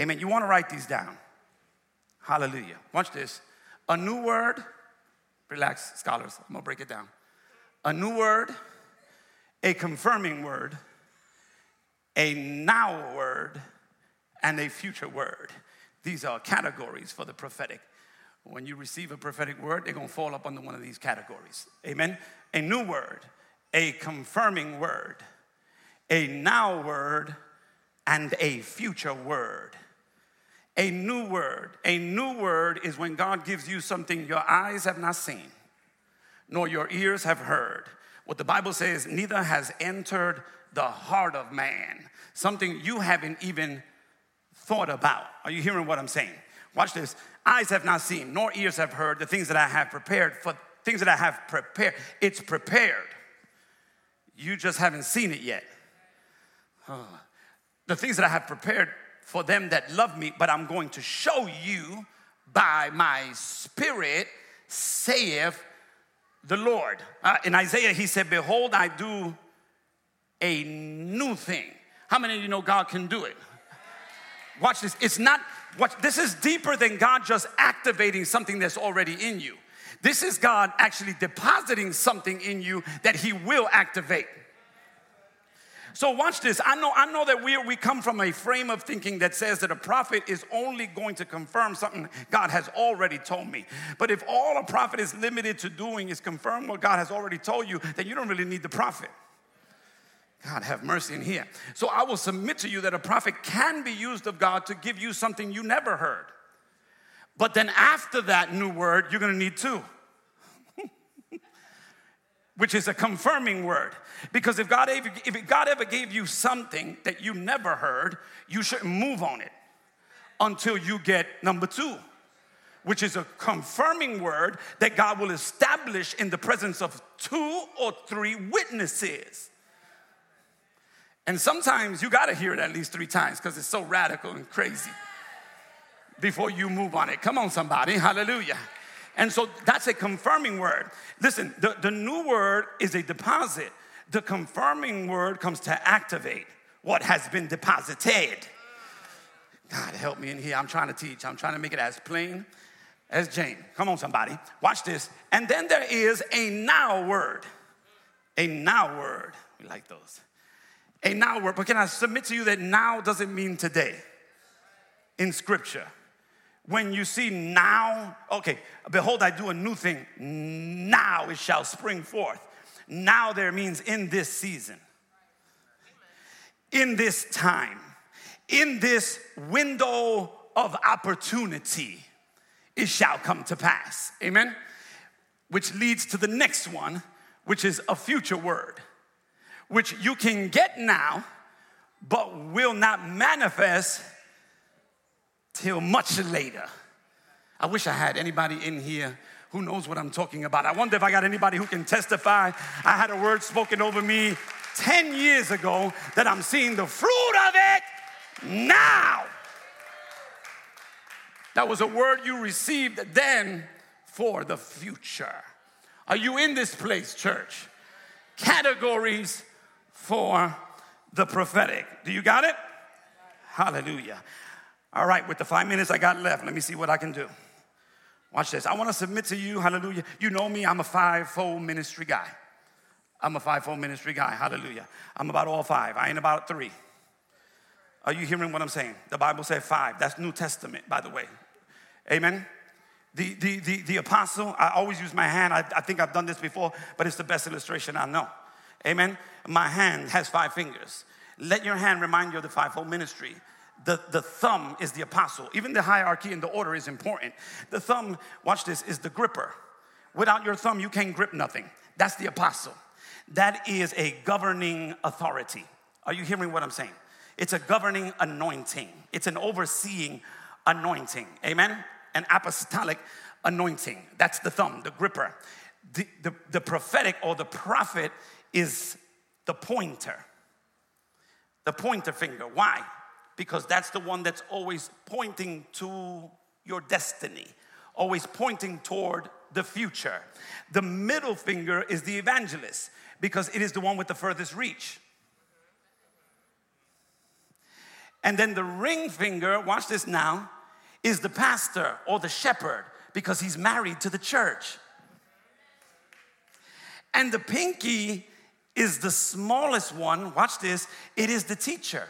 Amen. You want to write these down. Hallelujah. Watch this. A new word, relax, scholars, I'm gonna break it down. A new word, a confirming word, a now word, and a future word. These are categories for the prophetic. When you receive a prophetic word, they're gonna fall up under one of these categories. Amen. A new word, a confirming word, a now word, and a future word. A new word. A new word is when God gives you something your eyes have not seen, nor your ears have heard. What the Bible says, neither has entered the heart of man. Something you haven't even thought about. Are you hearing what I'm saying? Watch this. Eyes have not seen, nor ears have heard the things that I have prepared for things that I have prepared. It's prepared. You just haven't seen it yet. Oh. The things that I have prepared for them that love me, but I'm going to show you by my spirit, saith the Lord. Uh, in Isaiah, he said, Behold, I do a new thing. How many of you know God can do it? Watch this. It's not what this is deeper than God just activating something that's already in you. This is God actually depositing something in you that He will activate. So watch this. I know, I know that we we come from a frame of thinking that says that a prophet is only going to confirm something God has already told me. But if all a prophet is limited to doing is confirm what God has already told you, then you don't really need the prophet. God have mercy in here. So I will submit to you that a prophet can be used of God to give you something you never heard. But then after that new word, you're gonna need two, which is a confirming word. Because if God, ever, if God ever gave you something that you never heard, you shouldn't move on it until you get number two, which is a confirming word that God will establish in the presence of two or three witnesses. And sometimes you got to hear it at least three times because it's so radical and crazy before you move on it. Come on, somebody. Hallelujah. And so that's a confirming word. Listen, the, the new word is a deposit. The confirming word comes to activate what has been deposited. God, help me in here. I'm trying to teach. I'm trying to make it as plain as Jane. Come on, somebody. Watch this. And then there is a now word. A now word. We like those. A now word. But can I submit to you that now doesn't mean today in scripture? When you see now, okay, behold, I do a new thing. Now it shall spring forth. now there means in this season, in this time, in this window of opportunity, it shall come to pass. Amen? Which leads to the next one, which is a future word, which you can get now, but will not manifest till much later. I wish I had anybody in here who knows what I'm talking about. I wonder if I got anybody who can testify. I had a word spoken over me 10 years ago that I'm seeing the fruit of it now. That was a word you received then for the future. Are you in this place, church? Categories for the prophetic. Do you got it? Hallelujah. All right, with the five minutes I got left, let me see what I can do. Watch this. I want to submit to you, hallelujah. You know me, I'm a five-fold ministry guy. I'm a five-fold ministry guy, hallelujah. I'm about all five, I ain't about three. Are you hearing what I'm saying? The Bible said five. That's New Testament, by the way. Amen. The, the, the, the apostle, I always use my hand. I, I think I've done this before, but it's the best illustration I know. Amen. My hand has five fingers. Let your hand remind you of the fivefold ministry. The, the thumb is the apostle. Even the hierarchy and the order is important. The thumb, watch this, is the gripper. Without your thumb, you can't grip nothing. That's the apostle. That is a governing authority. Are you hearing what I'm saying? It's a governing anointing, it's an overseeing anointing. Amen? An apostolic anointing. That's the thumb, the gripper. The, the, the prophetic or the prophet is the pointer. The pointer finger. Why? Because that's the one that's always pointing to your destiny, always pointing toward the future. The middle finger is the evangelist because it is the one with the furthest reach. And then the ring finger, watch this now, is the pastor or the shepherd because he's married to the church. And the pinky is the smallest one, watch this, it is the teacher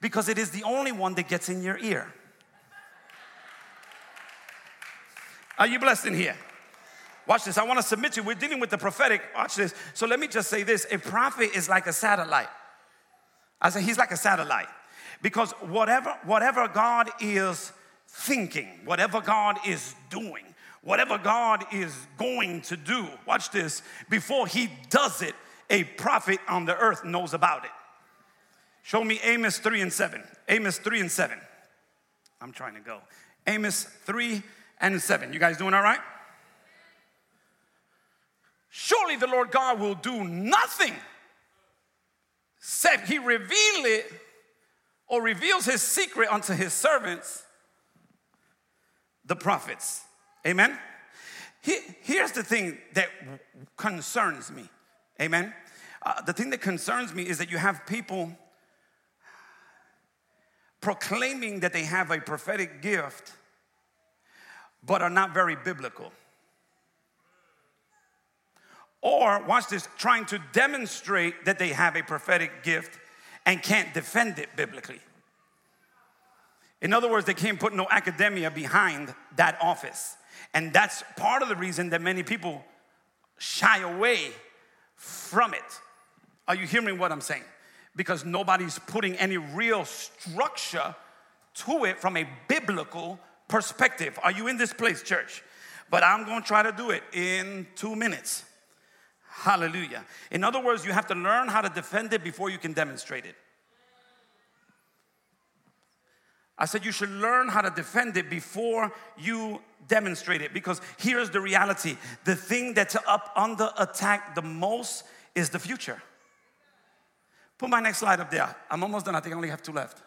because it is the only one that gets in your ear. Are you blessed in here? Watch this. I want to submit to you. We're dealing with the prophetic. Watch this. So let me just say this a prophet is like a satellite. I say he's like a satellite because whatever, whatever God is thinking, whatever God is doing, whatever God is going to do, watch this, before he does it, a prophet on the earth knows about it. Show me Amos 3 and 7. Amos 3 and 7. I'm trying to go. Amos 3 and 7. You guys doing all right? Surely the Lord God will do nothing except he reveal it or reveals his secret unto his servants, the prophets. Amen? here's the thing that concerns me. Amen? Uh, the thing that concerns me is that you have people proclaiming that they have a prophetic gift, but are not very biblical. Or, watch this, trying to demonstrate that they have a prophetic gift and can't defend it biblically. In other words, they can't put no academia behind that office. And that's part of the reason that many people shy away from it. Are you hearing what I'm saying? Because nobody's putting any real structure to it from a biblical perspective. Are you in this place, church? But I'm going to try to do it in two minutes. Hallelujah. In other words, you have to learn how to defend it before you can demonstrate it. I said you should learn how to defend it before you demonstrate it because here's the reality the thing that's up under attack the most is the future. Put my next slide up there. I'm almost done. I think I only have two left.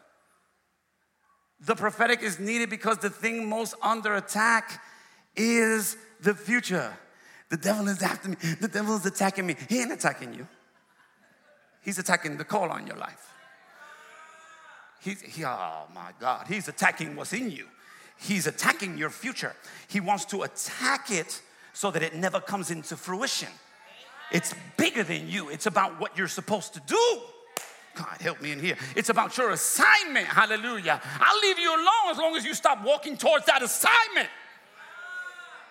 The prophetic is needed because the thing most under attack is the future. The devil is after me. The devil is attacking me. He ain't attacking you. He's attacking the call on your life. He's, he, oh my God, he's attacking what's in you. He's attacking your future. He wants to attack it so that it never comes into fruition. It's bigger than you, it's about what you're supposed to do. God, help me in here. It's about your assignment. Hallelujah. I'll leave you alone as long as you stop walking towards that assignment.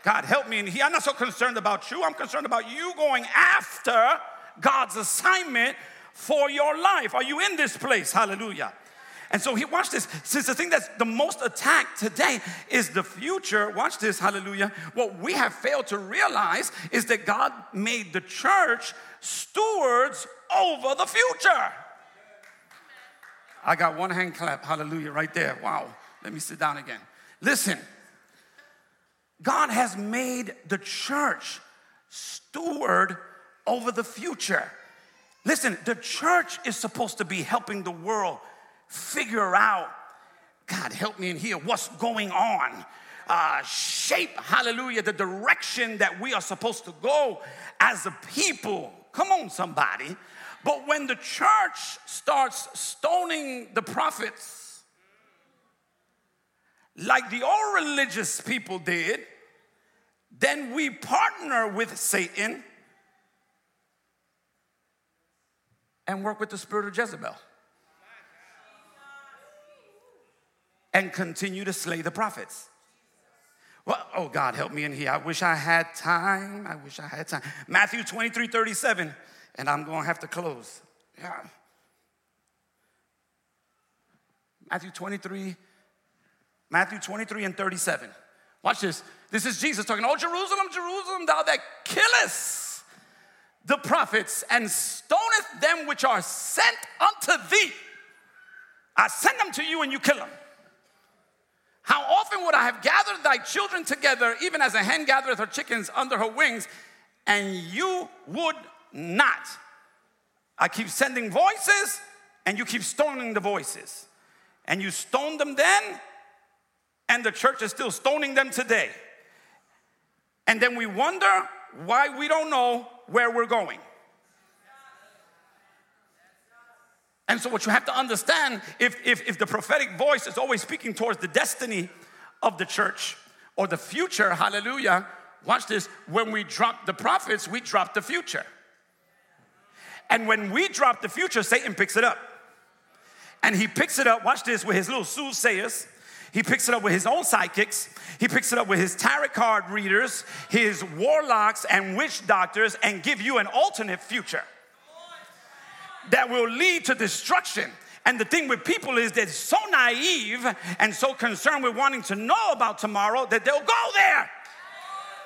God, help me in here. I'm not so concerned about you. I'm concerned about you going after God's assignment for your life. Are you in this place? Hallelujah. And so he watch this. Since the thing that's the most attacked today is the future, watch this, hallelujah. What we have failed to realize is that God made the church stewards over the future. I got one hand clap, hallelujah, right there. Wow. Let me sit down again. Listen, God has made the church steward over the future. Listen, the church is supposed to be helping the world figure out, God, help me in here, what's going on. Uh, shape, hallelujah, the direction that we are supposed to go as a people. Come on, somebody. But when the church starts stoning the prophets, like the old religious people did, then we partner with Satan and work with the spirit of Jezebel. And continue to slay the prophets. Well, oh God, help me in here. I wish I had time. I wish I had time. Matthew 23 37, and I'm going to have to close. Yeah. Matthew 23, Matthew 23 and 37. Watch this. This is Jesus talking, Oh, Jerusalem, Jerusalem, thou that killest the prophets and stoneth them which are sent unto thee. I send them to you and you kill them. How often would I have gathered thy children together, even as a hen gathereth her chickens under her wings, and you would not? I keep sending voices, and you keep stoning the voices. And you stoned them then, and the church is still stoning them today. And then we wonder why we don't know where we're going. And so, what you have to understand if, if, if the prophetic voice is always speaking towards the destiny of the church or the future, hallelujah, watch this. When we drop the prophets, we drop the future. And when we drop the future, Satan picks it up. And he picks it up, watch this, with his little soothsayers. He picks it up with his own psychics. He picks it up with his tarot card readers, his warlocks, and witch doctors, and give you an alternate future that will lead to destruction. And the thing with people is they're so naive and so concerned with wanting to know about tomorrow that they'll go there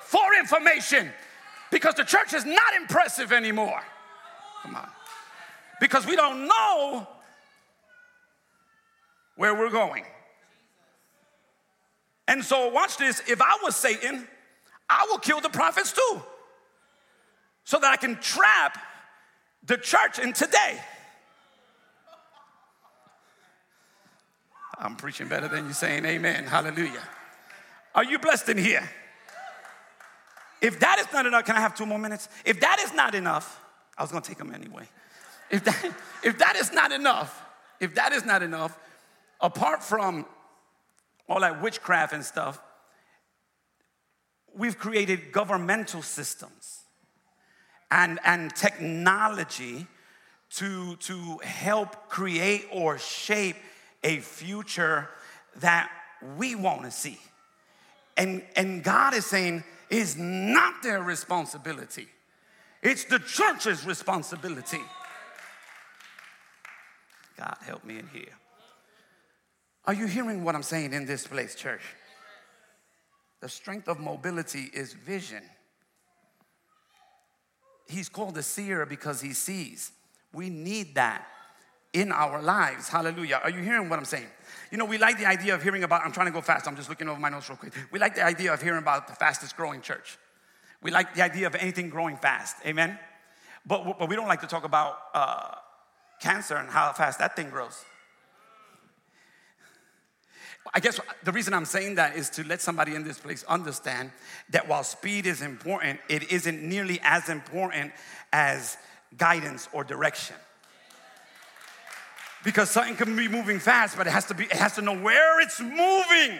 for information because the church is not impressive anymore. Come on. Because we don't know where we're going. And so, watch this. If I was Satan, I will kill the prophets too so that I can trap the church in today. I'm preaching better than you saying amen. Hallelujah. Are you blessed in here? If that is not enough, can I have two more minutes? If that is not enough, I was gonna take them anyway. If that, if that is not enough, if that is not enough, apart from all that witchcraft and stuff, we've created governmental systems and, and technology to, to help create or shape a future that we want to see. And, and God is saying it's not their responsibility, it's the church's responsibility. God, help me in here. Are you hearing what I'm saying in this place, church? The strength of mobility is vision he's called a seer because he sees. We need that in our lives. Hallelujah. Are you hearing what I'm saying? You know, we like the idea of hearing about, I'm trying to go fast, I'm just looking over my notes real quick. We like the idea of hearing about the fastest growing church. We like the idea of anything growing fast. Amen? But, but we don't like to talk about uh, cancer and how fast that thing grows. I guess the reason I'm saying that is to let somebody in this place understand that while speed is important, it isn't nearly as important as guidance or direction. Because something can be moving fast, but it has to be, it has to know where it's moving.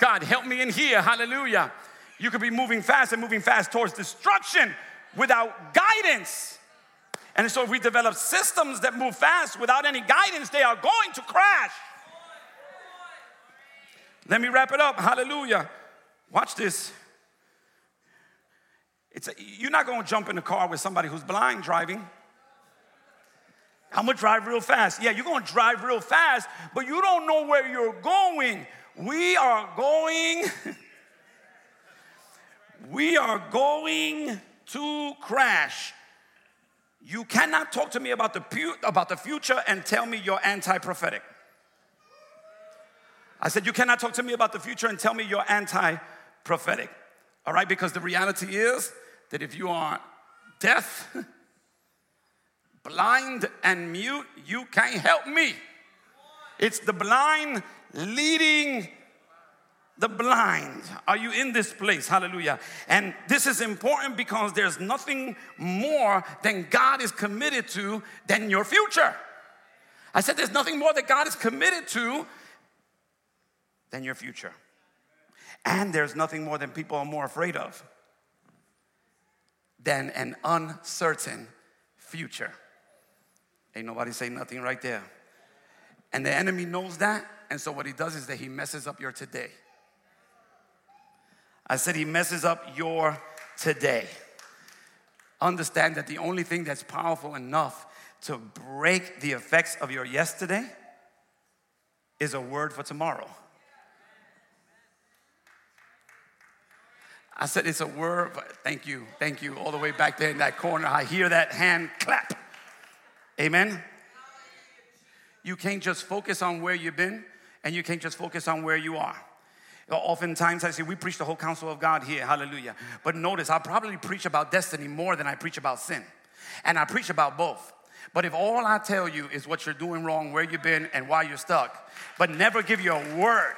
God, help me in here. Hallelujah. You could be moving fast and moving fast towards destruction without guidance. And so if we develop systems that move fast without any guidance, they are going to crash. Let me wrap it up. Hallelujah. Watch this. It's a, you're not going to jump in a car with somebody who's blind driving. I'm gonna drive real fast. Yeah, you're gonna drive real fast, but you don't know where you're going. We are going, we are going to crash. You cannot talk to me about the, pu- about the future and tell me you're anti prophetic. I said, You cannot talk to me about the future and tell me you're anti prophetic. All right, because the reality is that if you are deaf, blind, and mute, you can't help me. It's the blind leading the blind. Are you in this place? Hallelujah. And this is important because there's nothing more than God is committed to than your future. I said there's nothing more that God is committed to than your future. And there's nothing more than people are more afraid of than an uncertain future. Ain't nobody say nothing right there. And the enemy knows that. And so what he does is that he messes up your today. I said he messes up your today. Understand that the only thing that's powerful enough to break the effects of your yesterday is a word for tomorrow. I said it's a word. Thank you, thank you. All the way back there in that corner, I hear that hand clap. Amen. You can't just focus on where you've been, and you can't just focus on where you are. Oftentimes I say we preach the whole counsel of God here, hallelujah. But notice I probably preach about destiny more than I preach about sin. And I preach about both. But if all I tell you is what you're doing wrong, where you've been, and why you're stuck, but never give you a word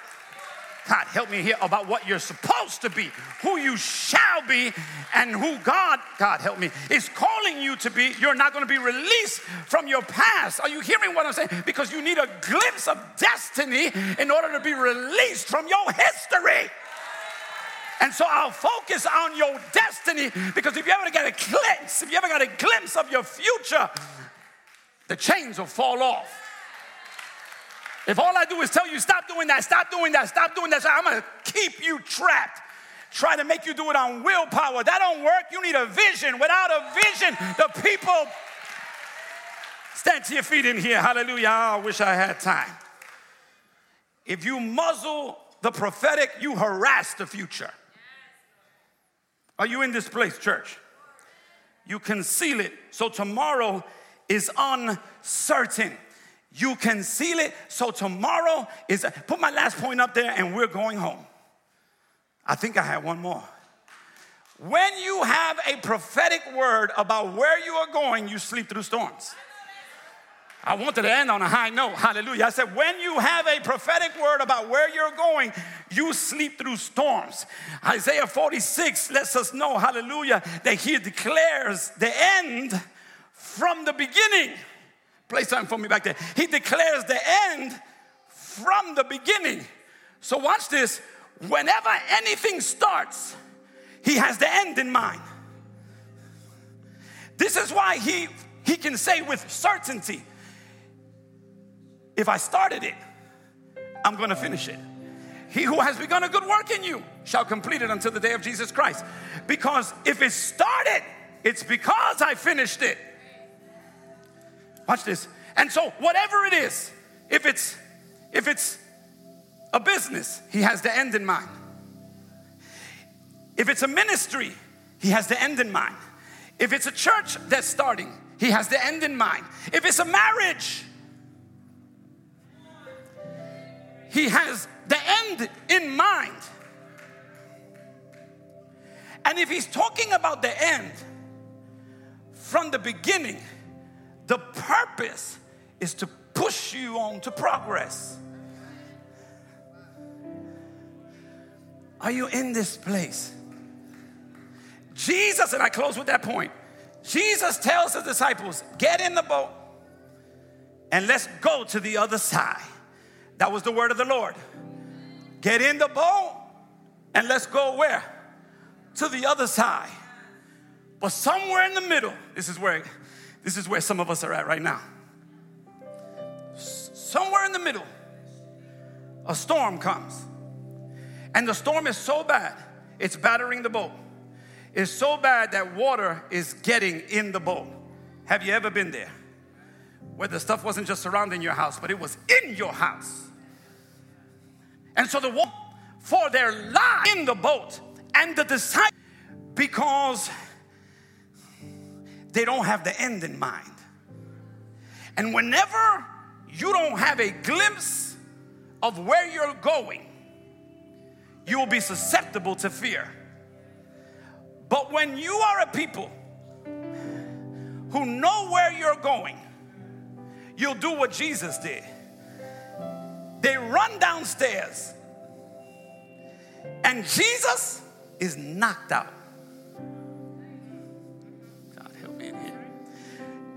God, help me here about what you're supposed to be, who you shall be, and who God, God, help me, is calling you to be. You're not going to be released from your past. Are you hearing what I'm saying? Because you need a glimpse of destiny in order to be released from your history. And so I'll focus on your destiny because if you ever get a glimpse, if you ever got a glimpse of your future, the chains will fall off. If all I do is tell you, stop doing that, stop doing that, stop doing that, I'm gonna keep you trapped. Try to make you do it on willpower. That don't work. You need a vision. Without a vision, the people stand to your feet in here. Hallelujah. I wish I had time. If you muzzle the prophetic, you harass the future. Are you in this place, church? You conceal it. So tomorrow is uncertain you can seal it. So tomorrow is, put my last point up there and we're going home. I think I had one more. When you have a prophetic word about where you are going, you sleep through storms. I wanted to end on a high note. Hallelujah. I said, when you have a prophetic word about where you're going, you sleep through storms. Isaiah 46 lets us know, hallelujah, that he declares the end from the beginning. Play something for me back there. He declares the end from the beginning. So, watch this. Whenever anything starts, he has the end in mind. This is why he, he can say with certainty if I started it, I'm gonna finish it. He who has begun a good work in you shall complete it until the day of Jesus Christ. Because if it started, it's because I finished it. Watch this. And so whatever it is, if it's if it's a business, he has the end in mind. If it's a ministry, he has the end in mind. If it's a church that's starting, he has the end in mind. If it's a marriage, he has the end in mind. And if he's talking about the end from the beginning, the purpose is to push you on to progress. Are you in this place? Jesus, and I close with that point. Jesus tells the disciples, Get in the boat and let's go to the other side. That was the word of the Lord. Get in the boat and let's go where? To the other side. But somewhere in the middle, this is where this is where some of us are at right now. Somewhere in the middle, a storm comes. And the storm is so bad, it's battering the boat. It's so bad that water is getting in the boat. Have you ever been there? Where the stuff wasn't just surrounding your house, but it was in your house. And so the water for their life in the boat and the disciples because they don't have the end in mind. And whenever you don't have a glimpse of where you're going, you will be susceptible to fear. But when you are a people who know where you're going, you'll do what Jesus did. They run downstairs, and Jesus is knocked out.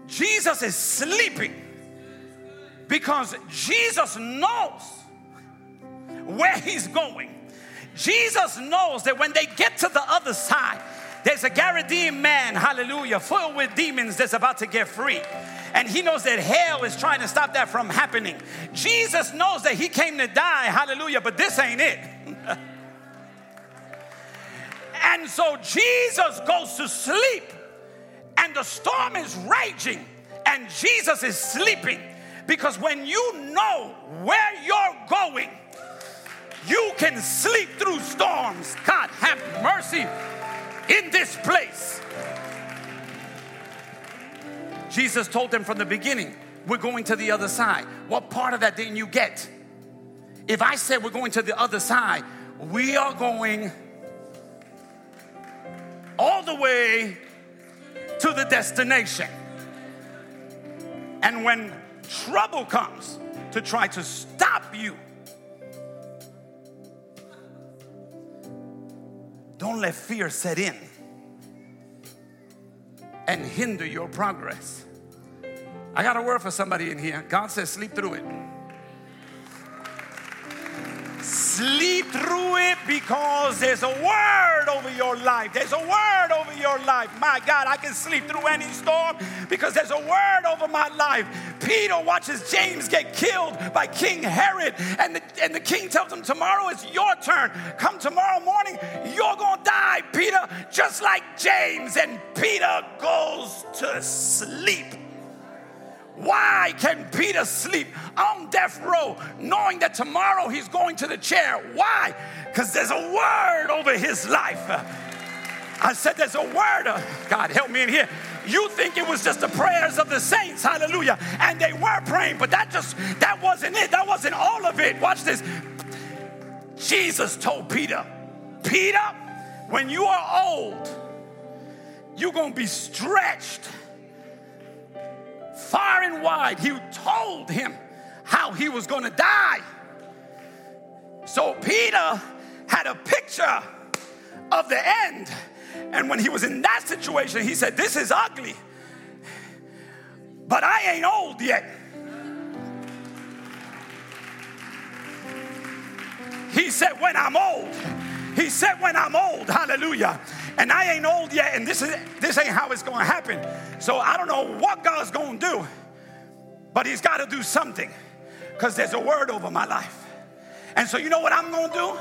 Jesus is sleeping because Jesus knows where he's going. Jesus knows that when they get to the other side, there's a Gadarene man, hallelujah, full with demons that's about to get free. And he knows that hell is trying to stop that from happening. Jesus knows that he came to die, hallelujah, but this ain't it. and so Jesus goes to sleep, and the storm is raging, and Jesus is sleeping. Because when you know where you're going, you can sleep through storms. God, have mercy in this place. Jesus told them from the beginning, We're going to the other side. What part of that didn't you get? If I said we're going to the other side, we are going all the way to the destination. And when trouble comes to try to stop you, don't let fear set in and hinder your progress. I got a word for somebody in here. God says, sleep through it. Sleep through it because there's a word over your life. There's a word over your life. My God, I can sleep through any storm because there's a word over my life. Peter watches James get killed by King Herod, and the, and the king tells him, Tomorrow is your turn. Come tomorrow morning, you're going to die, Peter, just like James. And Peter goes to sleep. Why can Peter sleep on death row knowing that tomorrow he's going to the chair? Why? Because there's a word over his life. I said, There's a word. God, help me in here. You think it was just the prayers of the saints, hallelujah. And they were praying, but that just, that wasn't it. That wasn't all of it. Watch this. Jesus told Peter, Peter, when you are old, you're going to be stretched far and wide. He told him how he was going to die. So Peter had a picture of the end. And when he was in that situation, he said, This is ugly, but I ain't old yet. He said, When I'm old, he said, When I'm old, hallelujah. And I ain't old yet, and this, is, this ain't how it's gonna happen. So I don't know what God's gonna do, but He's gotta do something because there's a word over my life. And so, you know what I'm gonna do?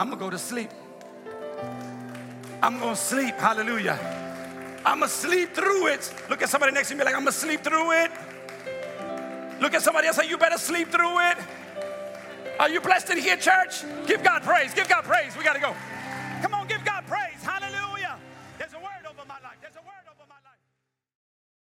I'm gonna go to sleep. I'm gonna sleep, hallelujah. I'm gonna sleep through it. Look at somebody next to me, like, I'm gonna sleep through it. Look at somebody else, say, You better sleep through it. Are you blessed in here, church? Give God praise. Give God praise. We got to go.